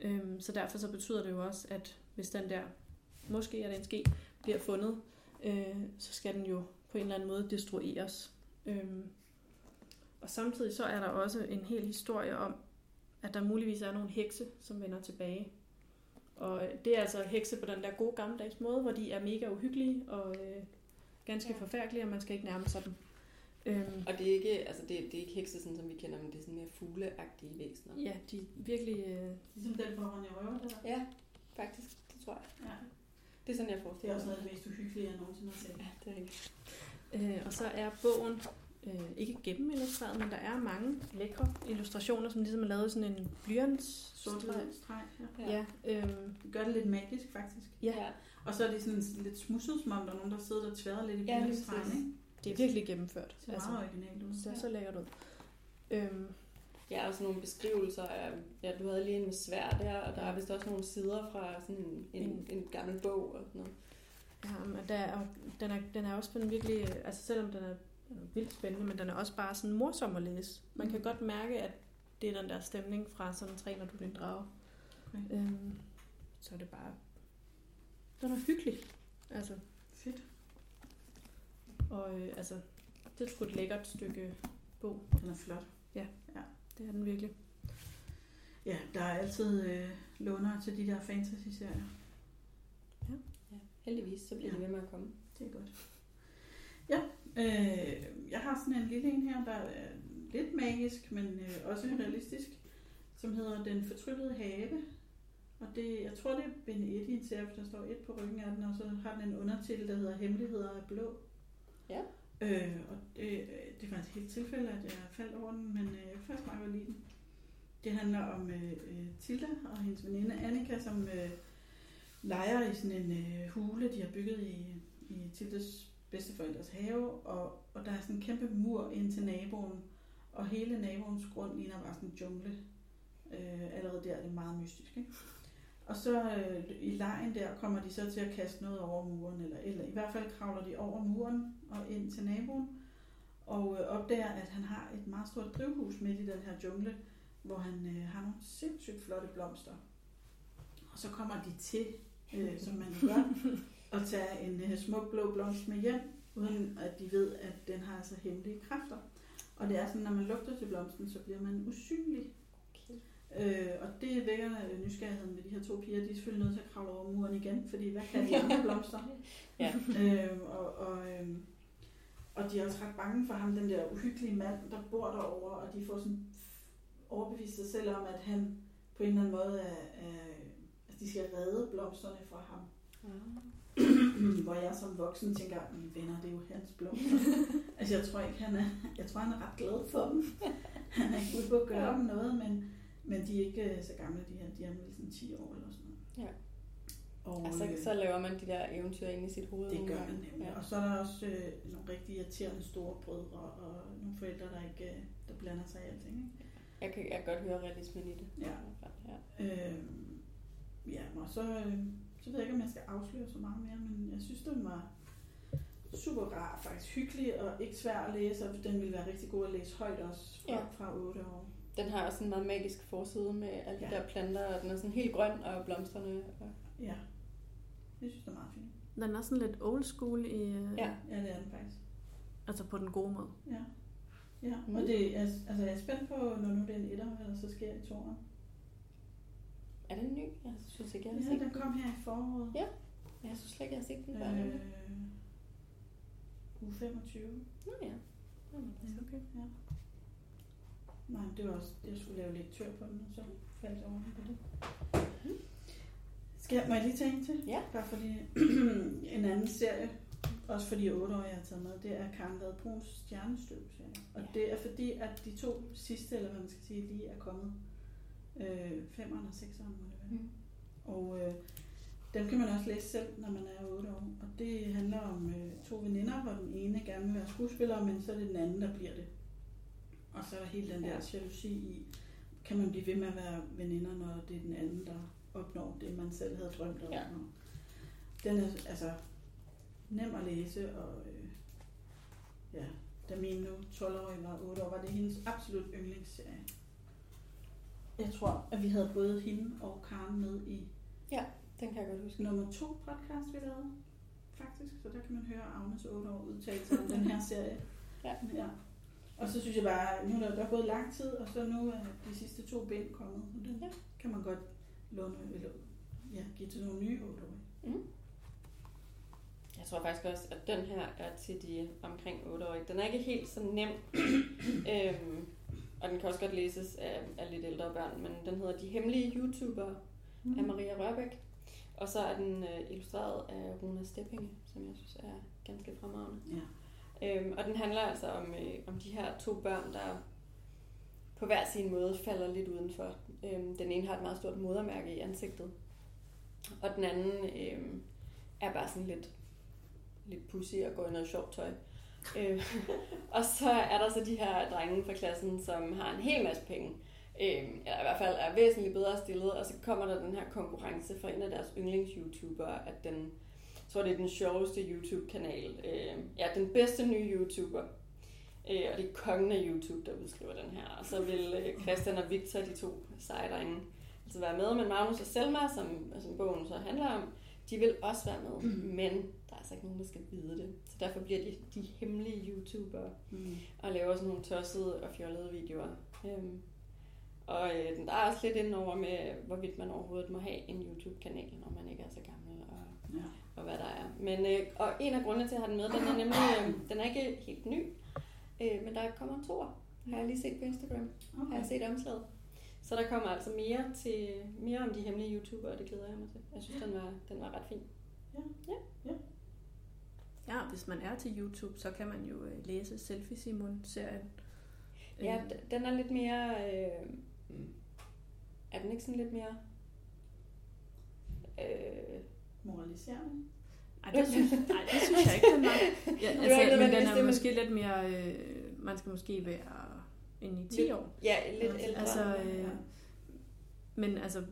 Øhm, så derfor så betyder det jo også, at hvis den der, måske er en ske, bliver fundet, øh, så skal den jo på en eller anden måde destrueres. Øhm, og samtidig så er der også en hel historie om, at der muligvis er nogle hekse, som vender tilbage. Og øh, det er altså hekse på den der gode gammeldags måde, hvor de er mega uhyggelige og øh, ganske Ja. forfærdelige, og man skal ikke nærme sig dem. Øhm, Og det er ikke, altså det, det er ikke hekse, sådan, som vi kender, men det er sådan mere fugleagtige væsener. ja, de er virkelig... Øh, Ligesom den på Ronja Røver der. Ja, faktisk. Det tror jeg. Ja. Det er sådan, jeg Det er forestiller også noget af mig. det mest uhyggelige, jeg nogensinde har set. Ja, det er rigtigt. Øh, og så er bogen øh, ikke gennemillustreret, men der er mange lækre illustrationer, som ligesom er lavet sådan en blyants Sort streg. streg, ja. Ja, øhm, Det gør det lidt magisk, faktisk. ja, Og så er det sådan lidt smudset, som om der er nogen, der sidder og tværer lidt i Ja, blyantstregen, ikke? det er virkelig gennemført. Det ser meget originalt ud. det ser så lækkert ud. Øhm, Ja, og sådan nogle beskrivelser af, ja, du havde lige en med svær der, og der er vist også nogle sider fra sådan en, en, En- en gammel bog og sådan noget. ja, men der er, og den, er, den er også sådan virkelig, øh, altså selvom er, den er vildt spændende, men den er også bare sådan morsom at læse. Man kan Mm. godt mærke, at det er den der stemning fra sådan træner du din drage. Okay. Øhm, så er det bare, den er hyggelig. Altså, Fedt. og øh, altså, det er sgu et lækkert stykke bog. Den er flot. Det er den virkelig. Ja, der er altid øh, lånere til de der fantasy-serier. Ja, heldigvis, så bliver Ja. det ved med at komme. Det er godt. Øh, jeg har sådan en lille en her, der er lidt magisk, men øh, også realistisk, som hedder Den fortryllede have. Og det, jeg tror, det er bind 1 i en serie, der står et på ryggen af den, og så har den en undertitel, der hedder Hemmeligheder af blå. Ja. Øh, og det, det er faktisk helt tilfælde, at jeg faldt over den, men øh, jeg faktisk meget lide den. Det handler om øh, øh, Tilda og hendes veninde Annika, som øh, leger i sådan en øh, hule, de har bygget i, i Tildes bedsteforældres have, og, og der er sådan en kæmpe mur ind til naboen, og hele naboens grund ligner bare sådan en jungle. Øh, allerede der er det meget mystisk, ikke? Og så øh, i lejen der kommer de så til at kaste noget over muren, eller, eller i hvert fald kravler de over muren og ind til naboen, og øh, opdager, at han har et meget stort drivhus midt i den her jungle, hvor han øh, har nogle sindssygt flotte blomster. Og så kommer de til, øh, som man jo gør, at tage en øh, smuk blå blomst med hjem, uden at de ved, at den har altså hemmelige kræfter. Og det er sådan, når man lugter til blomsten, så bliver man usynlig. Okay. Øh, og det vækker øh, nysgerrigheden ved de her to piger. De er selvfølgelig nødt til at kravle over muren igen, fordi hvad kan de andre blomster? Ja. øh, og, og, øh, og de er også ret bange for ham, den der uhyggelige mand, der bor derovre, og de får sådan overbevist sig selv om, at han på en eller anden måde er, er at de skal redde blomsterne fra ham. Hvor jeg som voksen tænker, mine venner, det er jo hans blomster. altså jeg tror ikke, han er, jeg tror, han er ret glad for dem. Han er ikke ude på at gøre Ja. dem noget, men, men de er ikke øh, så gamle, de her. De er vel sådan 10 år eller sådan noget. Ja. Og, Altså, øh, så laver man de der eventyr ind i sit hoved. det gør man nemlig. Ja. Og så er der også øh, nogle rigtig irriterende store brødre og nogle forældre, der ikke øh, der blander sig i alting. Ikke? Jeg kan, jeg kan godt høre realismen i det. Ja. ja. Øh, ja, og så, øh, så ved jeg ikke, om jeg skal afsløre så meget mere, men jeg synes, den var super rar, faktisk hyggelig og ikke svær at læse, og den ville være rigtig god at læse højt også fra, Ja. fra 8 år. Den har også en meget magisk forside med alle de Ja. der planter, og den er sådan helt grøn, og blomsterne. Og... Ja, jeg synes, den er meget fin. Den er sådan lidt old school i, øh, Ja. Ja, det er den faktisk. altså på den gode måde. Ja. Ja, Mm. og det, er- altså, jeg er spændt på, når nu det er en etter, hvad der så sker i toren. Er den ny? Jeg synes ikke, jeg har Ja, set den den. kom her i foråret. Ja. Jeg synes slet ikke, jeg har set den før. Øh, uge 25. Nå ja. Jamen, altså. okay. Ja. Nej, det var også, jeg skulle lave lektør på den, og så faldt over på det. Skal jeg, må jeg lige tage en til? Ja. Bare fordi en anden serie, også for de otte år, jeg har taget med, det er Karen Vad Bruns Stjernestøv serie. Og Ja. det er fordi, at de to sidste, eller hvad man skal sige, lige er kommet. Øh, femeren og sekseren må det være. Mm. Og øh, dem kan man også læse selv, når man er 8 år. Og det handler om øh, to veninder, hvor den ene gerne vil være skuespiller, men så er det den anden, der bliver det. Og så er der hele den der Ja. jalousi i, kan man blive ved med at være veninder, når det er den anden, der opnår det, man selv havde drømt om. Ja. Den er altså nem at læse, og øh, ja, da min nu 12-årige var 8 år, var det hendes absolut yndlingsserie. Jeg tror, at vi havde både hende og Karen med i Den kan jeg godt huske. nummer to podcast, vi lavede, faktisk. Så der kan man høre Agnes 8 år udtalelse om den her serie. Ja. ja. Og så synes jeg bare, nu er der, der er gået lang tid, og så nu er de sidste to bind kommet. Og den Ja. kan man godt låne, eller ja, give til nogle nye 8 Mm. Jeg tror faktisk også, at den her er til de omkring 8 år. Den er ikke helt så nem, øhm, og den kan også godt læses af, af lidt ældre børn, men den hedder De Hemmelige YouTubere Mm. af Maria Rørbæk. Og så er den øh, illustreret af Runa Steppinge, som jeg synes er ganske fremragende. Ja. Øhm, og den handler altså om, øh, om de her to børn, der på hver sin måde falder lidt udenfor. Øhm, den ene har et meget stort modermærke i ansigtet, og den anden øhm, er bare sådan lidt, lidt pussy og går i noget sjovt tøj. Øh, og så er der så de her drenge fra klassen, som har en hel masse penge. Øh, eller i hvert fald er væsentligt bedre stillet, og så kommer der den her konkurrence fra en af deres yndlings-YouTubere, at den, jeg tror det er den sjoveste YouTube-kanal, øh, ja, den bedste nye YouTuber, øh, og det er kongen af YouTube, der udskriver den her. Og så vil øh, Christian og Victor, de to seje drenge, altså være med, men Magnus og Selma, som, som bogen så handler om, de vil også være med, men der er altså ikke nogen, der skal vide det. Så derfor bliver de de hemmelige YouTubere Mm. og laver sådan nogle tossede og fjollede videoer. Øhm, og øh, der er også lidt inde over med, hvorvidt man overhovedet må have en YouTube-kanal, når man ikke er så gammel, og, Ja. og hvad der er. Men, øh, og en af grundene til at have den med, den er nemlig, øh, den er ikke helt ny, øh, men der kommer en toer, har jeg lige set på Instagram, okay. har jeg set omslaget. Så der kommer altså mere, til, mere om de hemmelige YouTubere, og det glæder jeg mig til. Jeg synes, den var, den var ret fin. Hvis man er til YouTube, så kan man jo øh, læse Selfie Simon-serien. Ja, Øh, den er lidt mere... Øh, er den ikke sådan lidt mere... Øh, Moraliserende. Ej, det synes, nej, det synes jeg ikke, den var. Ja, altså, men den er måske lidt mere... Øh, man skal måske være ind i 10 Lidt- år. ja, lidt ældre. Altså, øh, Ja. men altså...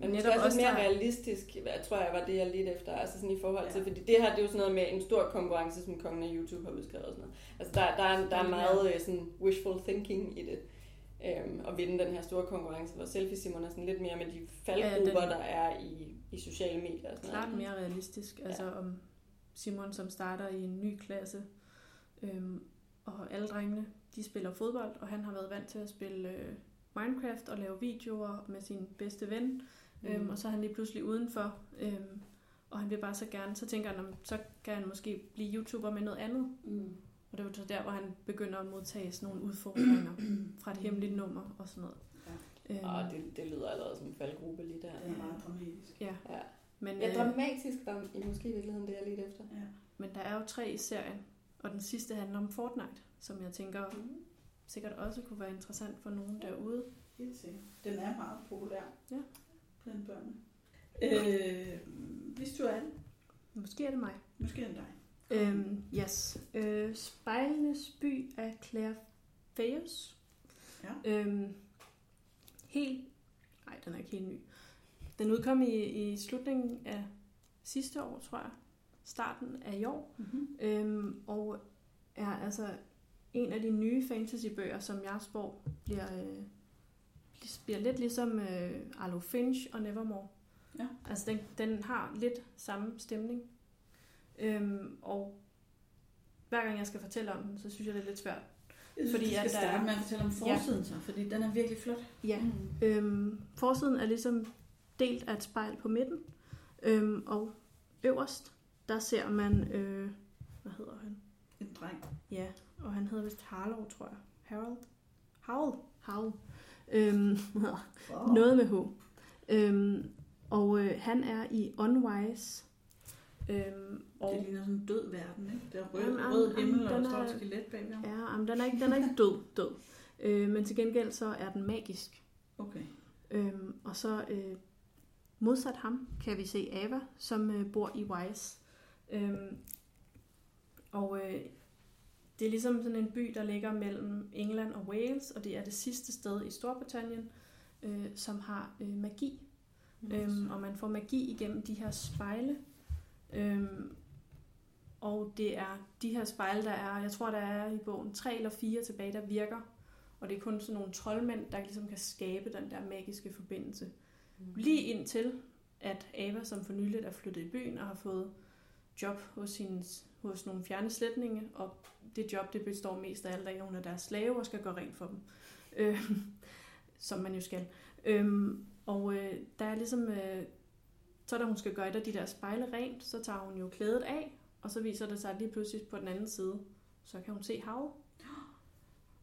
Men netop også også mere der- realistisk, hvad tror jeg var det, jeg lidt efter. Altså sådan i forhold til, ja. fordi det her, det er jo sådan noget med en stor konkurrence, som kongen af YouTube har udskrevet og sådan noget. Altså der, der, er, der er meget øh, sådan wishful thinking i det. Øhm, at vinde den her store konkurrence, hvor selfie Simon er sådan lidt mere med de faldgrupper, Ja, den- der er i, i sociale medier og sådan klart noget. mere realistisk. Altså om Simon, som starter i en ny klasse, øhm, og alle drengene, de spiller fodbold, og han har været vant til at spille øh, Minecraft og lave videoer med sin bedste ven, mm. øhm, og så er han lige pludselig udenfor, øhm, og han vil bare så gerne, så tænker han, om, så kan han måske blive YouTuber med noget andet. Mm. Og det var så der, hvor han begynder at modtage sådan nogle udfordringer fra et hemmeligt nummer og sådan noget. Ja. Øhm, Og det, det lyder allerede som en faldgruppe lige der. Det er meget dramatisk. ja. Ja. Men, Ja, øh, dramatisk var i måske i virkeligheden det, jeg lidt efter. Ja. men der er jo tre i serien, og den sidste handler om Fortnite, som jeg tænker Mm. sikkert også kunne være interessant for nogen derude. Helt sikkert. Den er meget populær Ja. Blandt børnene. Øh, hvis du er det, Måske er det mig. måske er det dig. Øhm, yes. Øh, Spejlenes by af Claire Fayers. Ja. Øhm, helt... Nej, den er ikke helt ny. Den udkom i, i slutningen af sidste år, tror jeg. Starten af i år. Mm-hmm. Øhm, og er altså en af de nye fantasybøger, som jeg spår bliver, øh, bliver lidt ligesom øh, Arlo Finch og Nevermore. Ja. Altså den, den har lidt samme stemning. Øhm, og hver gang jeg skal fortælle om den, så synes jeg, det er lidt svært. Fordi jeg at skal der er- starte med at fortælle om forsiden så, fordi den er virkelig flot. Ja. Mm. Øhm, forsiden er ligesom delt af et spejl på midten. Øhm, og øverst, der ser man, øh, hvad hedder han? En dreng. Ja, og han hedder vist Harlow, tror jeg. Harold? Howl? Howl. Øhm, Wow. noget med H. Øhm, og øh, han er i Unwise. Øhm, og Det ligner sådan en død verden, ikke? Der er rød, Jamen, rød jamen, himmel, og der står er- et skelet bagved ham. ja, jamen, den, er ikke, den er ikke død, død. Øh, men til gengæld så er den magisk. Okay. Øhm, og så øh, modsat ham kan vi se Ava, som øh, bor i Wise. Øhm, og øh, det er ligesom sådan en by, der ligger mellem England og Wales, og det er det sidste sted i Storbritannien, øh, som har øh, magi. Øhm, og man får magi igennem de her spejle. Øhm, og det er de her spejle, der er, jeg tror, der er i bogen tre eller fire tilbage, der virker. Og det er kun sådan nogle troldmænd, der ligesom kan skabe den der magiske forbindelse. Lige indtil, at Ava, som for nyligt er flyttet i byen og har fået job hos, hendes, hos nogle fjerne slætninge, og det job, det består mest af alt af, at hun er deres slave og skal gøre rent for dem. Øh, som man jo skal. Øhm, og øh, der er ligesom, øh, så da hun skal gøre et af de der spejle rent, så tager hun jo klædet af, og så viser det sig lige pludselig på den anden side, så kan hun se havet.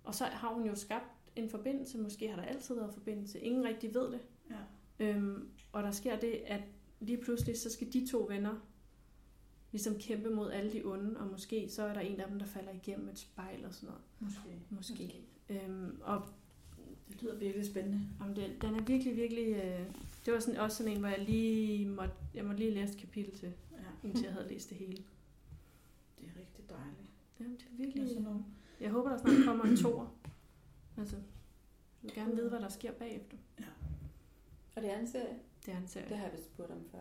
Og så har hun jo skabt en forbindelse, måske har der altid været forbindelse, ingen rigtig ved det. Ja. Øhm, og der sker det, at lige pludselig, så skal de to venner ligesom kæmpe mod alle de onde, og måske så er der en af dem, der falder igennem et spejl og sådan noget. Måske. Måske. måske. Øhm, og Det lyder virkelig spændende. om den, den er virkelig, virkelig... Øh, det var sådan, også sådan en, hvor jeg lige måtte, jeg måtte lige læse et kapitel til, Ja, indtil jeg havde læst det hele. det er rigtig dejligt. Jamen, det er Det er virkelig... sådan nogle Jeg håber, der snart kommer en toer. Altså, jeg vil gerne vide, hvad der sker bagefter. Og det er en serie. Det er en serie. Det har jeg vist spurgt om før.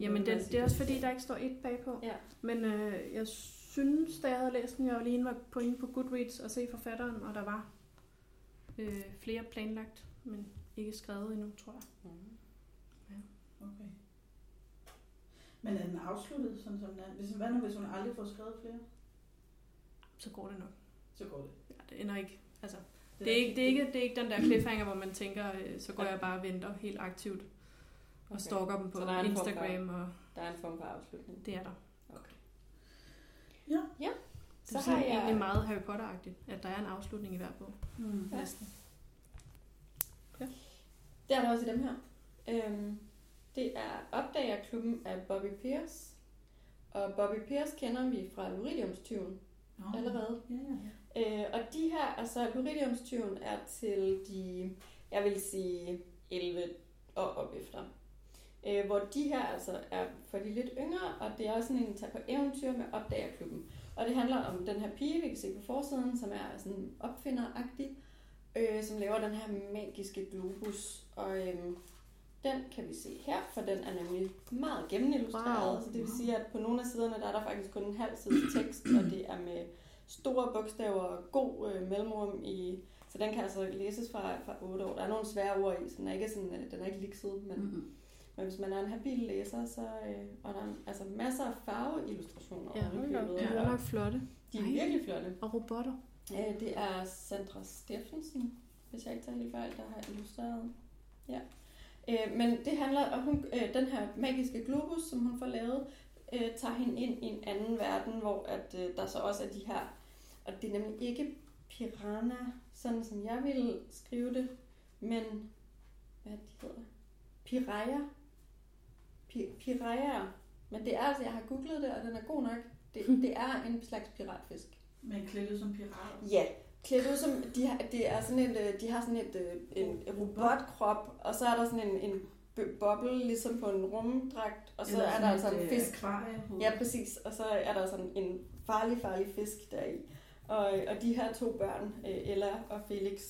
Jamen, også det er også fordi, der ikke står et bagpå. Ja. Men øh, jeg synes, da jeg havde læst den, jeg var lige var på inde på Goodreads og se forfatteren, og der var øh, flere planlagt, men ikke skrevet endnu, tror jeg. Mhm. Okay. Men er den afsluttet, sådan som den er? Hvis, hvad nu, hvis hun aldrig får skrevet flere? Så går det nok. Så går det. Ja, det ender ikke. Altså, det, er ikke, det, er ikke, det er ikke den der cliffhanger, hvor man tænker, øh, så går jeg bare og venter helt aktivt og Okay. stalker dem på Så der er form for- Instagram, og Der er en form for afslutning. det er der. Okay. Ja. Ja. Så Så det er har sådan jeg... egentlig meget Harry Potter-agtigt, at der er en afslutning i hver bog. Mm. Ja. Næsten. Det er der også i dem her. Øhm, det er opdagerklubben af Bobby Pierce. Og Bobby Pierce kender vi fra Luridiumstyven Nå. allerede. Ja, ja. Øh, og de her, altså Luridiumstyven er til de, jeg vil sige 11 og op efter. Øh, hvor de her altså er for de lidt yngre, og det er også sådan en tag på eventyr med opdagerklubben. Og det handler om den her pige, vi kan se på forsiden, som er sådan opfinderagtig, øh, som laver den her magiske globus. Og øhm, den kan vi se her, for den er nemlig meget gennemillustreret. Wow. Så det vil sige, at på nogle af siderne, der er der faktisk kun en halv side tekst, og det er med store bogstaver og god øh, mellemrum i... Så den kan altså læses fra, fra 8 år. Der er nogle svære ord i, så den er ikke, sådan, øh, den er ikke likset, men, Mm-hmm. Men hvis man er en habil læser, så øh, og der er altså masser af farveillustrationer Ja, hold op. De er nok flotte. De er Nej. virkelig flotte. Og robotter. Øh, det er Sandra Steffensen, hvis jeg ikke tager helt fejl, der har illustreret. Ja. Øh, men det handler om, hun, øh, den her magiske globus, som hun får lavet, øh, tager hende ind i en anden verden, hvor at, øh, der så også er de her, og det er nemlig ikke piranha, sådan som jeg ville skrive det, men, hvad de hedder? Piraya. Pi- Piraya. Men det er altså, jeg har googlet det, og den er god nok. Det, det er en slags piratfisk. Men klædt ud som pirater. Ja, klædt ud som, de har, det er sådan et, øh, de har sådan et, øh, en robotkrop, og så er der sådan en, en boble, ligesom på en rumdragt, og så Eller er der altså en øh, fisk. akvariehoved. Ja, præcis, og så er der sådan en farlig, farlig fisk deri. Og, og de her to børn, Ella og Felix,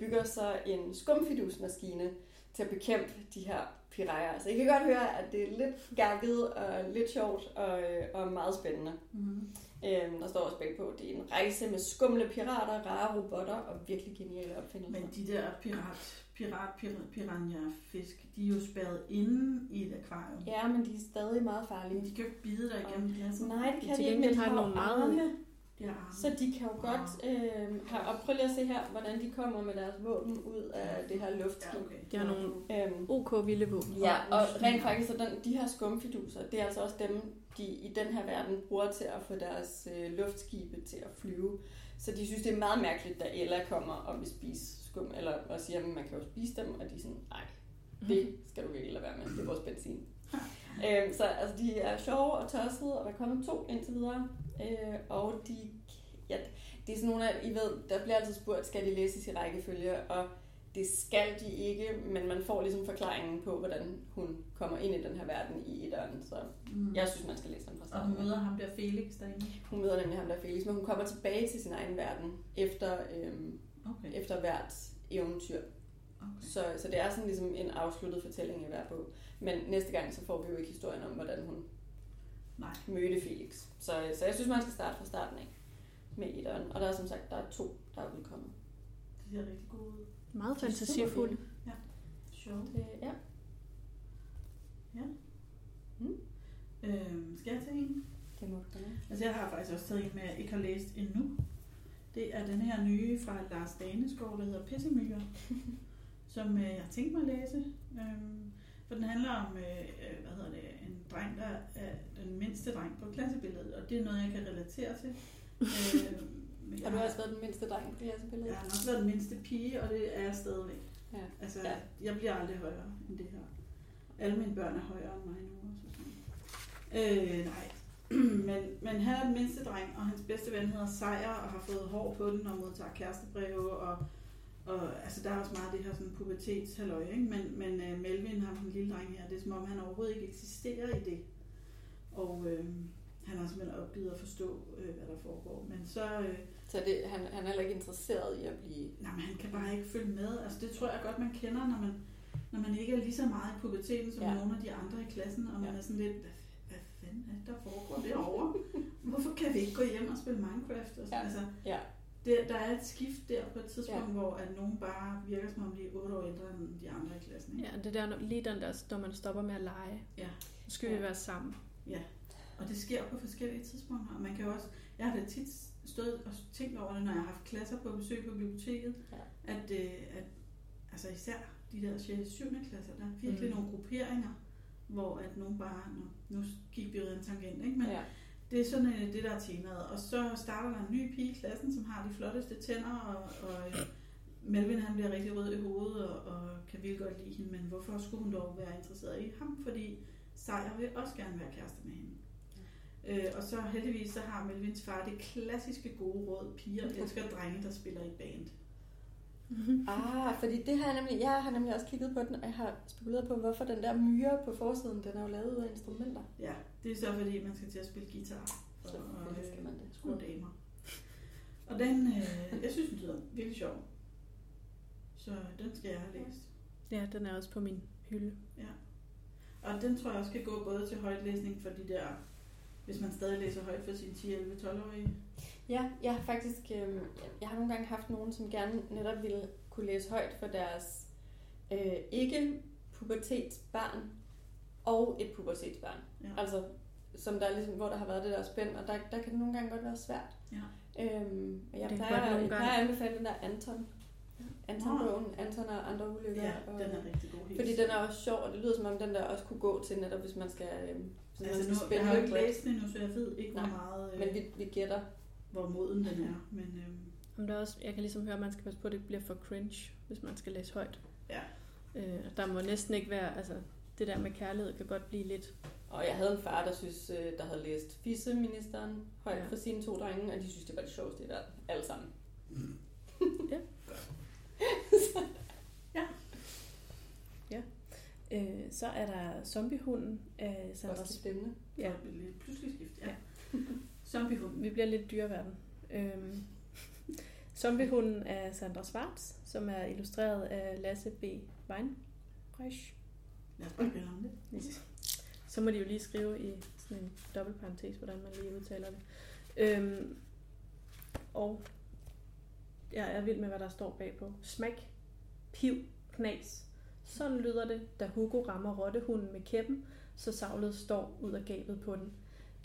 bygger så en skumfidusmaskine til at bekæmpe de her pirajer. Så I kan godt høre, at det er lidt gakket og lidt sjovt og, øh, og meget spændende. Mm-hmm. Øhm, der står også bagpå, det er en rejse med skumle pirater, rare robotter og virkelig geniale opfindelser. Men de der pirat, pirat, pirat piranha fisk, de er jo spærret inde i et akvarium. Ja, men de er stadig meget farlige. De kan jo ikke bide dig igennem glasset. Nej, det kan Til de ikke, men de har nogle meget- arme. så de kan jo godt... Øh, have, og prøv lige at se her, hvordan de kommer med deres våben ud af det her luftskib. Ja, okay. De har nogle Øhm, OK vilde våben. Ja, og rent faktisk, så den, de her skumfiduser, det er altså også dem, de i den her verden bruger til at få deres øh, luftskibe til at flyve. Så de synes, det er meget mærkeligt, da Ella kommer og vil spise skum, eller og siger, at man kan jo spise dem, og de er sådan, nej, det skal du virkelig lade være med, det er vores benzin. øhm, så altså, de er sjove og tossede, og der er kommet to indtil videre, øh, og de, ja, det er sådan nogle af, I ved, der bliver altid spurgt, skal de læses i rækkefølge, og det skal de ikke, men man får ligesom forklaringen på, hvordan hun kommer ind i den her verden i etteren, så Mm. jeg synes, man skal læse den fra Og starten. hun møder ham der Felix derinde. Hun møder nemlig ham der Felix, men hun kommer tilbage til sin egen verden efter, øhm, Okay. efter hvert eventyr. okay. Så, så det er sådan ligesom en afsluttet fortælling i hver bog. Men næste gang, så får vi jo ikke historien om, hvordan hun Nej. mødte Felix. Så, så jeg synes, man skal starte fra starten af med etteren. Og der er som sagt, der er to, der er udkommet. Det ser rigtig godt ud. Meget De er fantasifulde. superfine. Sjovt. Det, ja. Øhm, skal jeg tage en? Det må du gøre. Altså jeg har faktisk også taget en med, jeg ikke har læst endnu. Det er den her nye fra Lars Daneskov, der hedder Pissemyre, som øh, jeg har tænkt mig at læse. Øhm, for den handler om, øh, øh, hvad hedder det, dreng, der er den mindste dreng på klassebilledet, og det er noget, jeg kan relatere til. øh, men Har du også været den mindste dreng på jeres billede? Jeg har også været den mindste pige, og det er jeg stadigvæk. Ja. Altså, Ja. jeg bliver aldrig højere end det her. Alle mine børn er højere end mig nu. Også, og sådan. Øh, nej. men, men han er den mindste dreng, og hans bedste ven hedder Sejr, og har fået hår på den, og modtager kærestebreve, og, og altså, der er også meget af det her sådan pubertetshalløj, ikke? Men, men uh, Melvin, ham den lille dreng her, det er som om, han overhovedet ikke eksisterer i det. Og øh, han har simpelthen opgivet at forstå, øh, hvad der foregår. Men så... Øh, Så det, han, han er heller ikke interesseret i at blive... Nej, men han kan bare ikke følge med. Altså, det tror jeg godt, man kender, når man, når man ikke er lige så meget i puberteten som Ja. ja. nogle af de andre i klassen, og man Ja. er sådan lidt, hvad, hvad fanden er det, der foregår derovre? Hvorfor kan vi ikke gå hjem og spille Minecraft? Og sådan, Ja. altså, Ja, det, der er et skift der på et tidspunkt, Ja. ja. hvor at nogen bare virker som om de er otte år ældre end de andre i klassen. Ikke? Ja, det der, lige den der, når man stopper med at lege. Ja. Så skal Ja. vi være sammen. Og det sker på forskellige tidspunkter. Og man kan jo også, jeg har da tit stået og tænkt over det, når jeg har haft klasser på besøg på biblioteket, Ja. at, øh, at altså især de der 6. 7. klasser, der er virkelig Mm. nogle grupperinger, hvor at nogen bare, nu, nu gik vi ud af en tangent, ikke? men ja. Det er sådan øh, det, der er temaet. Og så starter der en ny pige i klassen, som har de flotteste tænder, og, og øh, Melvin han bliver rigtig rød i hovedet, og, og kan virkelig godt lide hende, men hvorfor skulle hun dog være interesseret i ham? Fordi Sejr vil også gerne være kæreste med hende. Øh, og så heldigvis så har Melvins far det klassiske gode råd, piger elsker drenge, der spiller i band. Ah, fordi det har jeg nemlig, jeg har nemlig også kigget på den, og jeg har spekuleret på, hvorfor den der myre på forsiden, den er jo lavet ud af instrumenter. Ja, det er så fordi, man skal til at spille guitar og, og Selvfølgelig skal man øh, det. skrue damer. Og den, øh, jeg synes, den lyder virkelig sjov. Så den skal jeg have læst. Ja, den er også på min hylde. Og den tror jeg også kan gå både til højtlæsning for de der, hvis man stadig læser højt for sine 10, 11, 12-årige. Ja, jeg har faktisk, øh, jeg har nogle gange haft nogen, som gerne netop ville kunne læse højt for deres øh, ikke pubertetsbarn og et pubertetsbarn. Ja. Altså, som der er ligesom, hvor der har været det der spænd, og der, der kan det nogle gange godt være svært. Ja. Øhm, og jeg Det plejer, jeg gange- plejer at anbefale den der Anton. Anton-bogen, Anton og andre ulykker. ja, og, den er rigtig god. helt Fordi den er også sjov, og det lyder som om den der også kunne gå til netop, hvis man skal, øh, hvis man Altså skal nu, spille jeg har jo ikke læst den endnu, så jeg ved ikke, hvor meget, øh, Men vi, vi gætter. Hvor moden den er. Men øhm, Om der er også, jeg kan ligesom høre, at man skal passe på, at det ikke bliver for cringe, hvis man skal læse højt. Ja. Øh, der må næsten ikke være, altså det der med kærlighed kan godt blive lidt, Og jeg havde en far, der synes, øh, der havde læst Fisseministeren højt Ja. ja. for sine to drenge, og de synes, det var det sjoveste i verden. Alle sammen. øh, så er der Zombiehunden af Sandra Også stemme. ja. Ja. pludselig skift. Ja. Zombiehunden. Vi bliver lidt dyreverden. Øhm, Zombiehunden af Sandra Schwartz, som er illustreret af Lasse B. Weinreich. Lad os bare ham det. Så må de jo lige skrive i sådan en dobbeltparentes, hvordan man lige udtaler det. Øhm, og jeg er vild med, hvad der står bagpå. Smæk, piv, knas. Sådan lyder det, da Hugo rammer rottehunden med kæppen, så savlet står ud af gabet på den.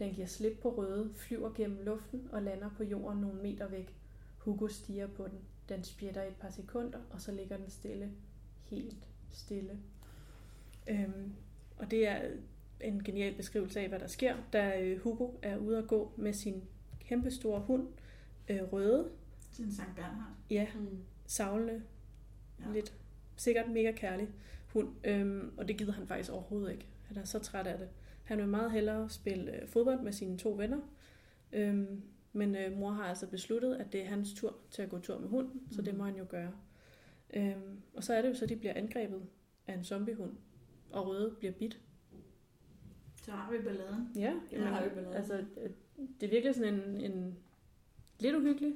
Den giver slip på røde, flyver gennem luften og lander på jorden nogle meter væk. Hugo stiger på den. Den spjætter et par sekunder, og så ligger den stille. Helt stille. Øhm, og det er en genial beskrivelse af, hvad der sker, da øh, Hugo er ude at gå med sin kæmpestore hund, øh, Røde. Til en Sankt Bernhard. Ja, Mm. savlende, ja. lidt, sikkert mega kærlig hund. Øhm, og det gider han faktisk overhovedet ikke. Han er så træt af det. Han vil meget hellere spille øh, fodbold med sine to venner. Øhm, men øh, mor har altså besluttet, at det er hans tur til at gå tur med hunden, så det Mhm. må han jo gøre. Øhm, og så er det jo så, at de bliver angrebet af en zombiehund, og Røde bliver bidt. Så har vi balladen. Ja, Ja, jamen, har vi ballade. altså, øh, det er virkelig sådan en, en lidt uhyggelig,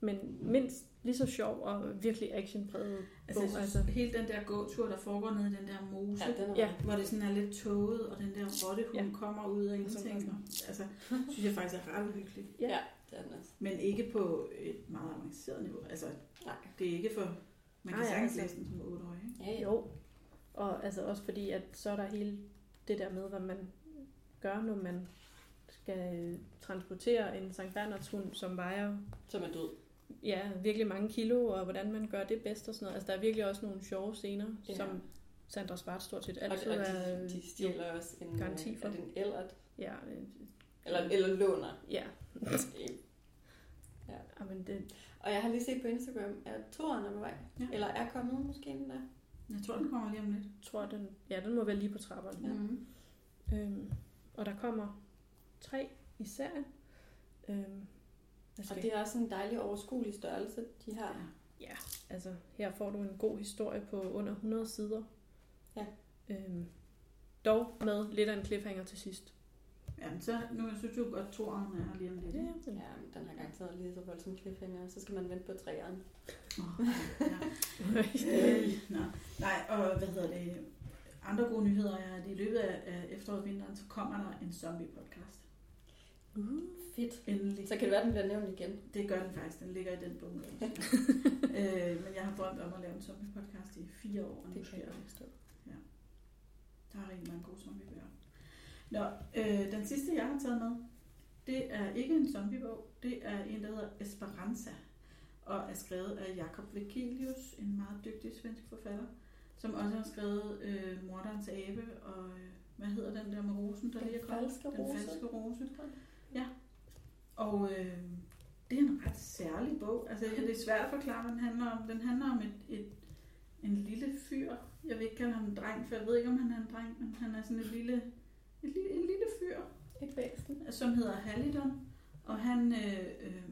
men mindst lige så sjov og virkelig actionpræget Altså, bog. synes, Altså, altså, hele den der gåtur, der foregår nede i den der mose, Ja, den er Ja. hvor det sådan er lidt tåget, og den der rottehund Ja. ja. kommer ud af Som ingenting. Altså, synes jeg faktisk er ret uhyggeligt. Ja. Ja, det er den også. Men ikke på et meget avanceret niveau. Altså, Nej. det er ikke for... Man kan sagtens altså. læse den som 8 år, ikke? Ja, jo. Og altså også fordi, at så er der hele det der med, hvad man gør, når man skal transportere en Sankt Bernards hund, som vejer Som er død. Ja, virkelig mange kilo, og hvordan man gør det bedst og sådan noget. Altså, der er virkelig også nogle sjove scener, Ja. som Sandra Svart stort set Og, altid og er... de, de stjæler også en, garanti øh, for. Er det en ellert? Ja, øh, Eller, eller låner. ja. Ja. Jamen, det, Og jeg har lige set på Instagram, at toren er på vej. Ja. Eller er kommet måske den der. Jeg tror, den kommer lige om lidt. Jeg tror, den, ja, den må være lige på trapperne. Ja. Mm. Øhm, og der kommer tre i serien. Øhm, Og det er også en dejlig overskuelig størrelse, de har. Ja, altså her får du en god historie på under 100 sider. Ja. Øhm, dog med lidt af en cliffhanger til sidst. Jamen, så nu synes jeg jo godt, toeren er lige om lidt. Ja, Ja, men den har garanteret lige så voldsom cliffhanger, så skal man vente på træerne. Åh, ja. Øh, nå. Nej, og hvad hedder det? Andre gode nyheder er, at i løbet af efteråret vinteren, så kommer der en zombie-podcast. Uh, Fedt. Endelig. Så kan det være, den bliver nævnt igen. Det gør den faktisk. Den ligger i den bunke. øh, men jeg har drømt om at lave en zombie-podcast i fire år. og nu Det kan jeg forstå. Der er rigtig mange gode zombiebøger. Nå, øh, den sidste, jeg har taget med, det er ikke en zombiebog. Det er en, der hedder Esperanza, og er skrevet af Jakob Vekelius, en meget dygtig svensk forfatter, som også har skrevet øh, Morderens Abe, og øh, hvad hedder den der med rosen, der Den lige er kommet? falske Den rose. falske rose. Ja. Og øh, det er en ret særlig bog. Altså, det er svært at forklare, hvad den handler om. Den handler om et, et, en lille fyr. Jeg vil ikke kalde ham en dreng, for jeg ved ikke, om han er en dreng, men han er sådan et lille, et lille, en lille fyr, Et væsen. som hedder Halidon. Og han øh, øh,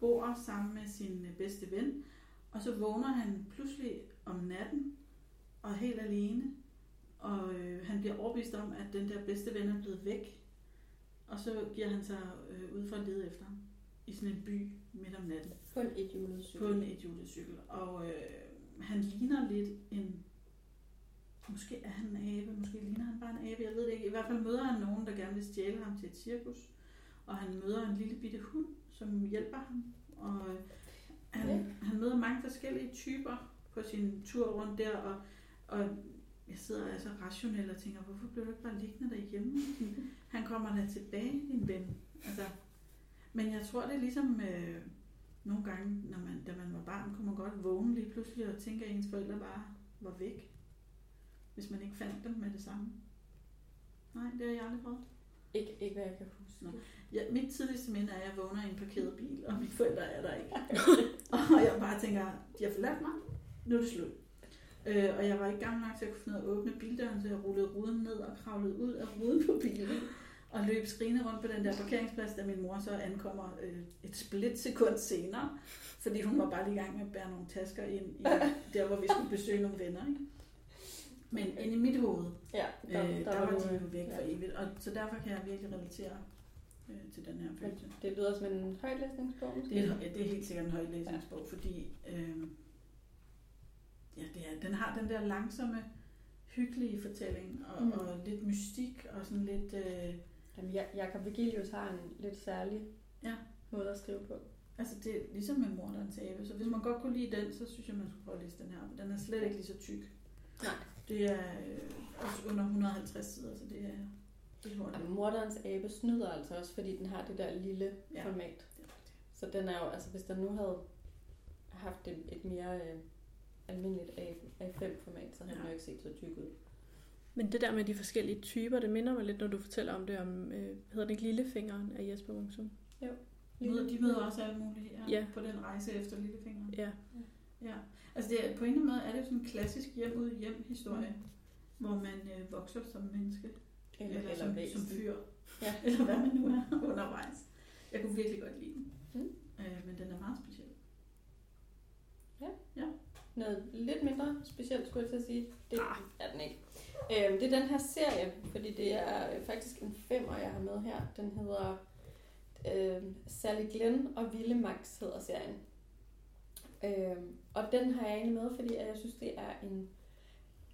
bor sammen med sin bedste ven. Og så vågner han pludselig om natten og helt alene. Og øh, han bliver overbevist om, at den der bedste ven er blevet væk. Og så giver han sig øh, ud for at lede efter ham i sådan en by midt om natten På en ethjulet cykel. på en ethjulet cykel. Og øh, han ligner lidt en... Måske er han en abe, måske ligner han bare en abe, jeg ved det ikke. I hvert fald møder han nogen, der gerne vil stjæle ham til et cirkus. Og han møder en lille bitte hund, som hjælper ham. Og øh, han, Ja. han møder mange forskellige typer på sin tur rundt der. Og, og jeg sidder altså rationelt og tænker, hvorfor blev du ikke bare liggende derhjemme? Han kommer da tilbage, din ven. Altså, men jeg tror, det er ligesom øh, nogle gange, når man, da man var barn, kunne man godt vågne lige pludselig og tænke, at ens forældre bare var væk. Hvis man ikke fandt dem med det samme. Nej, det har jeg aldrig prøvet. Ikke, ikke hvad jeg kan huske. Nå. Ja, mit tidligste minde er, at jeg vågner i en parkeret bil, og mine forældre er der ikke. og jeg bare tænker, de har forladt mig, nu er det slut. Øh, og jeg var ikke gammel nok til at kunne finde ud af at åbne bildøren, så jeg rullede ruden ned og kravlede ud af ruden på bilen. Og løb skrigende rundt på den der parkeringsplads, da min mor så ankommer øh, et splitsekund senere. Fordi hun var bare lige i gang med at bære nogle tasker ind i der, hvor vi skulle besøge nogle venner. Ikke? Men inde i mit hoved, Ja, der, øh, der, var, du, de jo øh, væk ja. for evigt. Og så derfor kan jeg virkelig relatere øh, til den her følelse. Det lyder som en højtlæsningsbog. måske? Det er, ja, det er helt sikkert en højlæsningsbog, fordi øh, ja, det er, den har den der langsomme, hyggelige fortælling, og, Mm. og lidt mystik, og sådan lidt... Øh, Jamen, Ja- Jakob Vigilius har en lidt særlig Ja. måde at skrive på. altså det er ligesom med Morderens Abe, så hvis man godt kunne lide den, så synes jeg, man skulle prøve at læse den her. Den er slet ikke lige så tyk. Nej. Det er øh, også under 150 sider, så det er, det er. Og morderens abe snyder altså også, fordi den har det der lille Ja. ja. format. Så den er jo, altså hvis den nu havde haft et, et mere øh, almindeligt A- A5-format, så havde ja. den Ja. jo ikke set så tyk ud. Men det der med de forskellige typer, det minder mig lidt, når du fortæller om det om, øh, hedder det ikke Lillefingeren af Jesper Wungsum? Møder, de møder også alle mulige her Ja. på den rejse efter Lillefingeren. Ja. Ja, altså det er, på en eller anden måde er det jo sådan en klassisk hjem ud hjem historie, mm. hvor man øh, vokser som menneske, Eller, eller, eller, som, væsen. som fyr, Ja. eller hvad man nu er undervejs. Jeg kunne virkelig godt lide den, Mm. øh, men den er meget speciel. Noget lidt mindre specielt, skulle jeg til at sige. Det Ah. er den ikke. Øhm, det er den her serie, fordi det er øh, faktisk en femmer, jeg har med her. Den hedder øh, Sally Glenn og Ville Max hedder serien. Øhm, og den har jeg egentlig med, fordi jeg synes, det er en...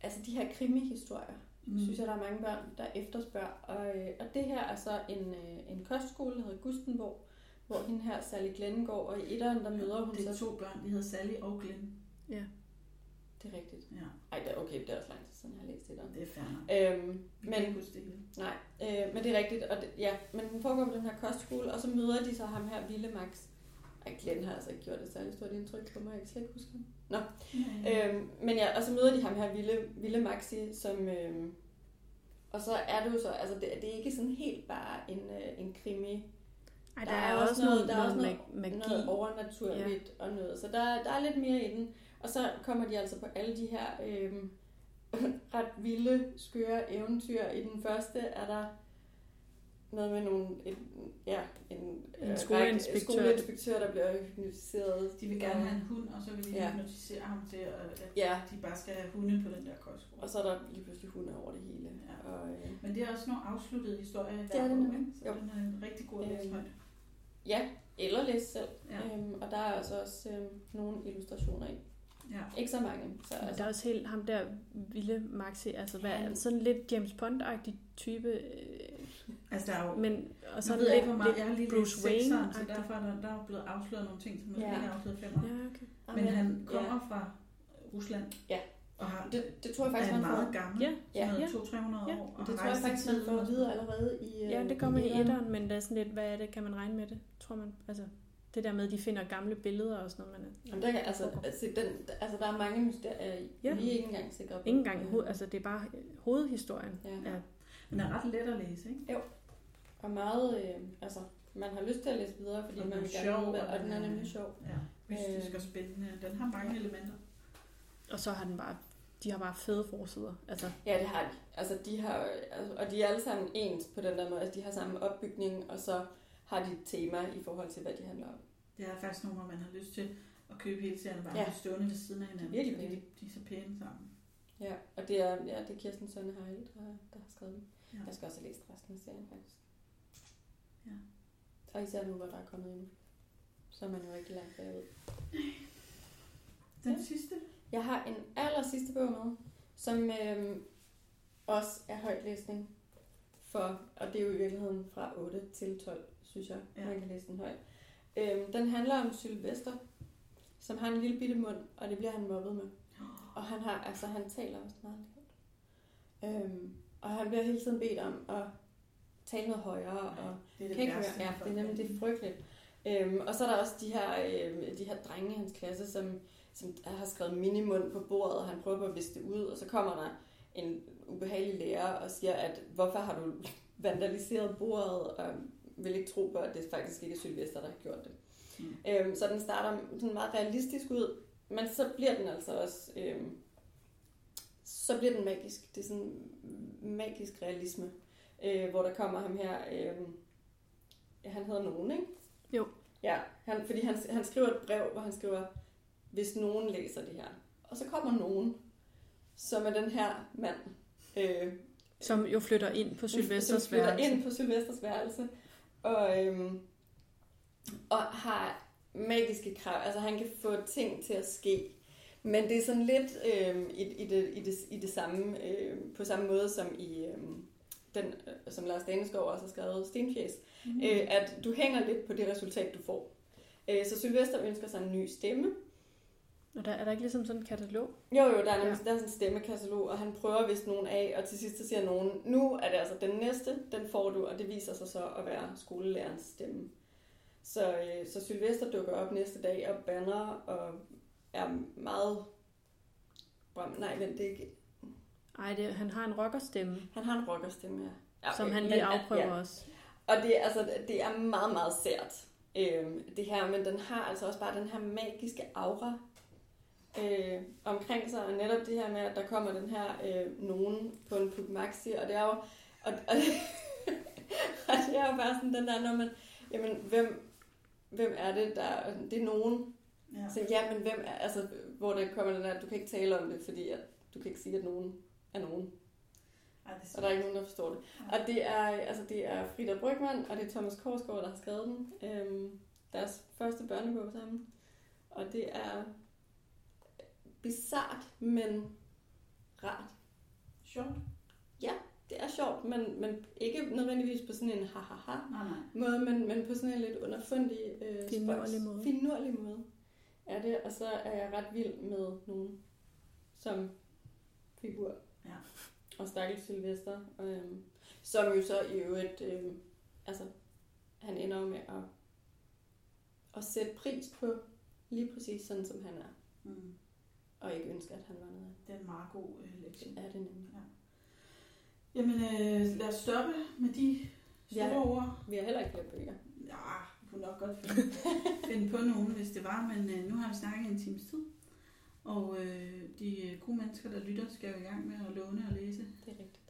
Altså de her krimi-historier, mm. synes jeg, der er mange børn, der efterspørger. Og, øh, og det her er så en, øh, en kostskole, der hedder Gustenborg, hvor hende her, Sally Glenn, går, og i etteren, der møder hun Det er så... to børn, de hedder Sally og Glenn. Det er rigtigt. Ja, Ej, det okay, det er også lang tid siden, jeg har læst etteren. det er fair. Øhm, men, det hele. nej, øh, men det er rigtigt, og det, ja, men den foregår på den her kostskole, og så møder de så ham her, Ville Max. Ej, Glenn har altså ikke gjort et særligt stort indtryk på mig, jeg kan slet ikke huske ham. Ja, Øhm, men ja, og så møder de ham her, Ville, Ville Maxi, som... Øhm, og så er det jo så, altså det, det er ikke sådan helt bare en, øh, en krimi. Ej, Der der, er er også noget- noget, der er noget, også mag- magi. Noget overnaturligt ja. og noget, så der, der er lidt mere i den. Og så kommer de altså på alle de her øh, ret vilde, skøre eventyr. I den første er der noget med nogle, en, ja, en, En øh, skoleinspektør. række- skoleinspektør, der bliver hypnotiseret. De vil gerne have en hund, og så vil de Ja. hypnotisere ham til, at, Ja, de bare skal have hunde på den der kostskole. og så er der lige pludselig hunde over det hele. Ja. Og, øh, Men det er også nogle afsluttede historier i er hver det bog, ikke? Så Jo. den er en rigtig god at læse Øhm, ja, eller læse selv. Ja. Øhm, og der er altså også øh, nogle illustrationer i. ja. Ikke så mange. Så, Men altså, der er også helt ham der vilde Maxi, altså hvad, Han- sådan lidt James Bond-agtig type, øh, Altså, der er jo... men og Så så jeg lidt, ved ikke, hvor meget. Jeg har lige Bruce læst sekseren, så derfor er der, der er blevet afsløret nogle ting, som Ja. ja. ikke er afsløret i femmer. Ja, okay. Men han ja. kommer fra Rusland. Ja. Og har, Det, det tror jeg faktisk, er man får. meget gammel. Ja, ja, Sådan ja. noget 200-300 Ja, år. Og Det tror jeg faktisk, man får og at sådan vide noget. allerede i øh, Ja, det kommer i etteren. etteren, men der er sådan lidt, hvad er det, kan man regne med det? Tror man, altså, det der med, at de finder gamle billeder og sådan noget, man Jamen, der, kan, altså, altså, den, altså, der er mange mysterier i. Ja. Vi er ikke engang sikre på. Ikke engang, Øh, hoved, altså det er bare øh, hovedhistorien. Ja. Ja. Den er ret let at læse, ikke? Og meget, øh, altså, man har lyst til at læse videre, fordi Og man er vil sjov, gerne med, og den er er- nemlig sjov. Ja. Mystisk Øh. og spændende. Den har mange elementer. Og så har den bare, de har bare fede forsider. Altså, Ja, det har de. Altså, de har, altså, og de er alle sammen ens på den der måde. Altså, de har samme opbygning, og så har de et tema i forhold til, hvad de handler om. Det er faktisk nogle, hvor man har lyst til at købe hele serien bare Ja. stående ved siden af hinanden. Virkelig fordi pæne. de, de er så pæne sammen. Ja, og det er, ja, det er Kirsten Sønne Heil, der, der har skrevet den. Ja. Jeg skal også have læst resten af serien, faktisk. Ja. Og især nu, hvor der er kommet en, så er man jo rigtig langt bagud. Den Ja. sidste? Jeg har en aller sidste bog med, som øhm, også er højtlæsning for, og det er jo i virkeligheden fra 8 til 12, synes jeg, ja. Man kan læse den højt. Øhm, den handler om Sylvester, som har en lille bitte mund, og det bliver han mobbet med. Og han har, altså han taler også meget lavt. Øhm, og han bliver hele tiden bedt om at tale noget højere, og Det er det kan ikke værste. høre. Ja, det er nemlig det er frygteligt. Øhm, og så er der også de her, øhm, de her drenge i hans klasse, som, som har skrevet minimund på bordet, og han prøver på at viske det ud, og så kommer der en ubehagelig lærer og siger, at hvorfor har du vandaliseret bordet, og vil ikke tro på, at det faktisk ikke er Sylvester, der har gjort det. Mm. Øhm, så den starter sådan meget realistisk ud, men så bliver den altså også, øhm, så bliver den magisk. Det er sådan magisk realisme, øh, hvor der kommer ham her, ja, han hedder nogen, ikke? Jo. Ja, han, fordi han, han skriver et brev, hvor han skriver, hvis nogen læser det her. Og så kommer nogen, som er den her mand, øh, som jo flytter ind på Sylvesters som flytter værelse. ind på Sylvesters værelse, og, øhm, og har magiske krav. Altså han kan få ting til at ske. Men det er sådan lidt øhm, i, i, det, i, det, i det samme, øhm, på samme måde som i øhm, den, øh, som Lars Daneskov også har skrevet, Stenfjæs, Mm. øh, at du hænger lidt på det resultat, du får. Øh, så Sylvester ønsker sig en ny stemme, Og der er der ikke ligesom sådan en katalog? jo, jo, der er, nemlig, der er sådan en stemmekatalog, og han prøver vist nogen af, og til sidst så siger nogen, nu er det altså den næste, den får du, og det viser sig så at være skolelærerens stemme. Så, øh, så Sylvester dukker op næste dag og banner, og er meget... Nej, vent, det er ikke... Ej, det, han har en rockerstemme, Han har en rockerstemme, ja. ja som han lige ja, afprøver ja. også. Og det, er, altså, det er meget, meget sært, øh, det her, men den har altså også bare den her magiske aura øh, omkring sig, og netop det her med, at der kommer den her øh, nogen på en Puk Maxi, og det er jo, og, og, og det er jo bare sådan den der, når man, jamen, hvem, hvem er det, der, det er nogen, Ja. så ja, men hvem er, altså, hvor der kommer den der, du kan ikke tale om det, fordi at, du kan ikke sige, at nogen er nogen. Ej, det er Og der er ikke nogen, der forstår det. Og det er, altså, det er Frida Brygman, og det er Thomas Korsgaard, der har skrevet den. Øhm, deres første børnebog sammen. Og det er bizart, men rart. sjovt. Det er sjovt, men, men ikke nødvendigvis på sådan en ha-ha-ha Nej, nej. måde, men, men på sådan en lidt underfundig, øh, Finurlig måde. finurlig måde. Er det, og så er jeg ret vild med nogen som figur. Ja. Og Stakkels Sylvester, øhm, som jo så i øvrigt, øhm, altså, han ender jo med at, at sætte pris på lige præcis sådan, som han er, Mm. Og ikke ønsker, at han var noget. Det er en meget god øh, lektie. Det er det nemlig. Jamen, øh, lad os stoppe med de store Ja. ord. Vi har heller ikke flere bøger. Ja, vi kunne nok godt finde, finde på nogen, hvis det var, men øh, nu har vi snakket en times tid. Og øh, de øh, gode mennesker, der lytter, skal jo i gang med at låne og læse. Det er rigtigt.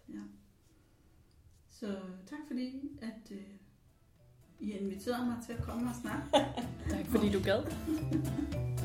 Så tak fordi, at øh, I inviterede mig til at komme og snakke. Tak fordi du gad.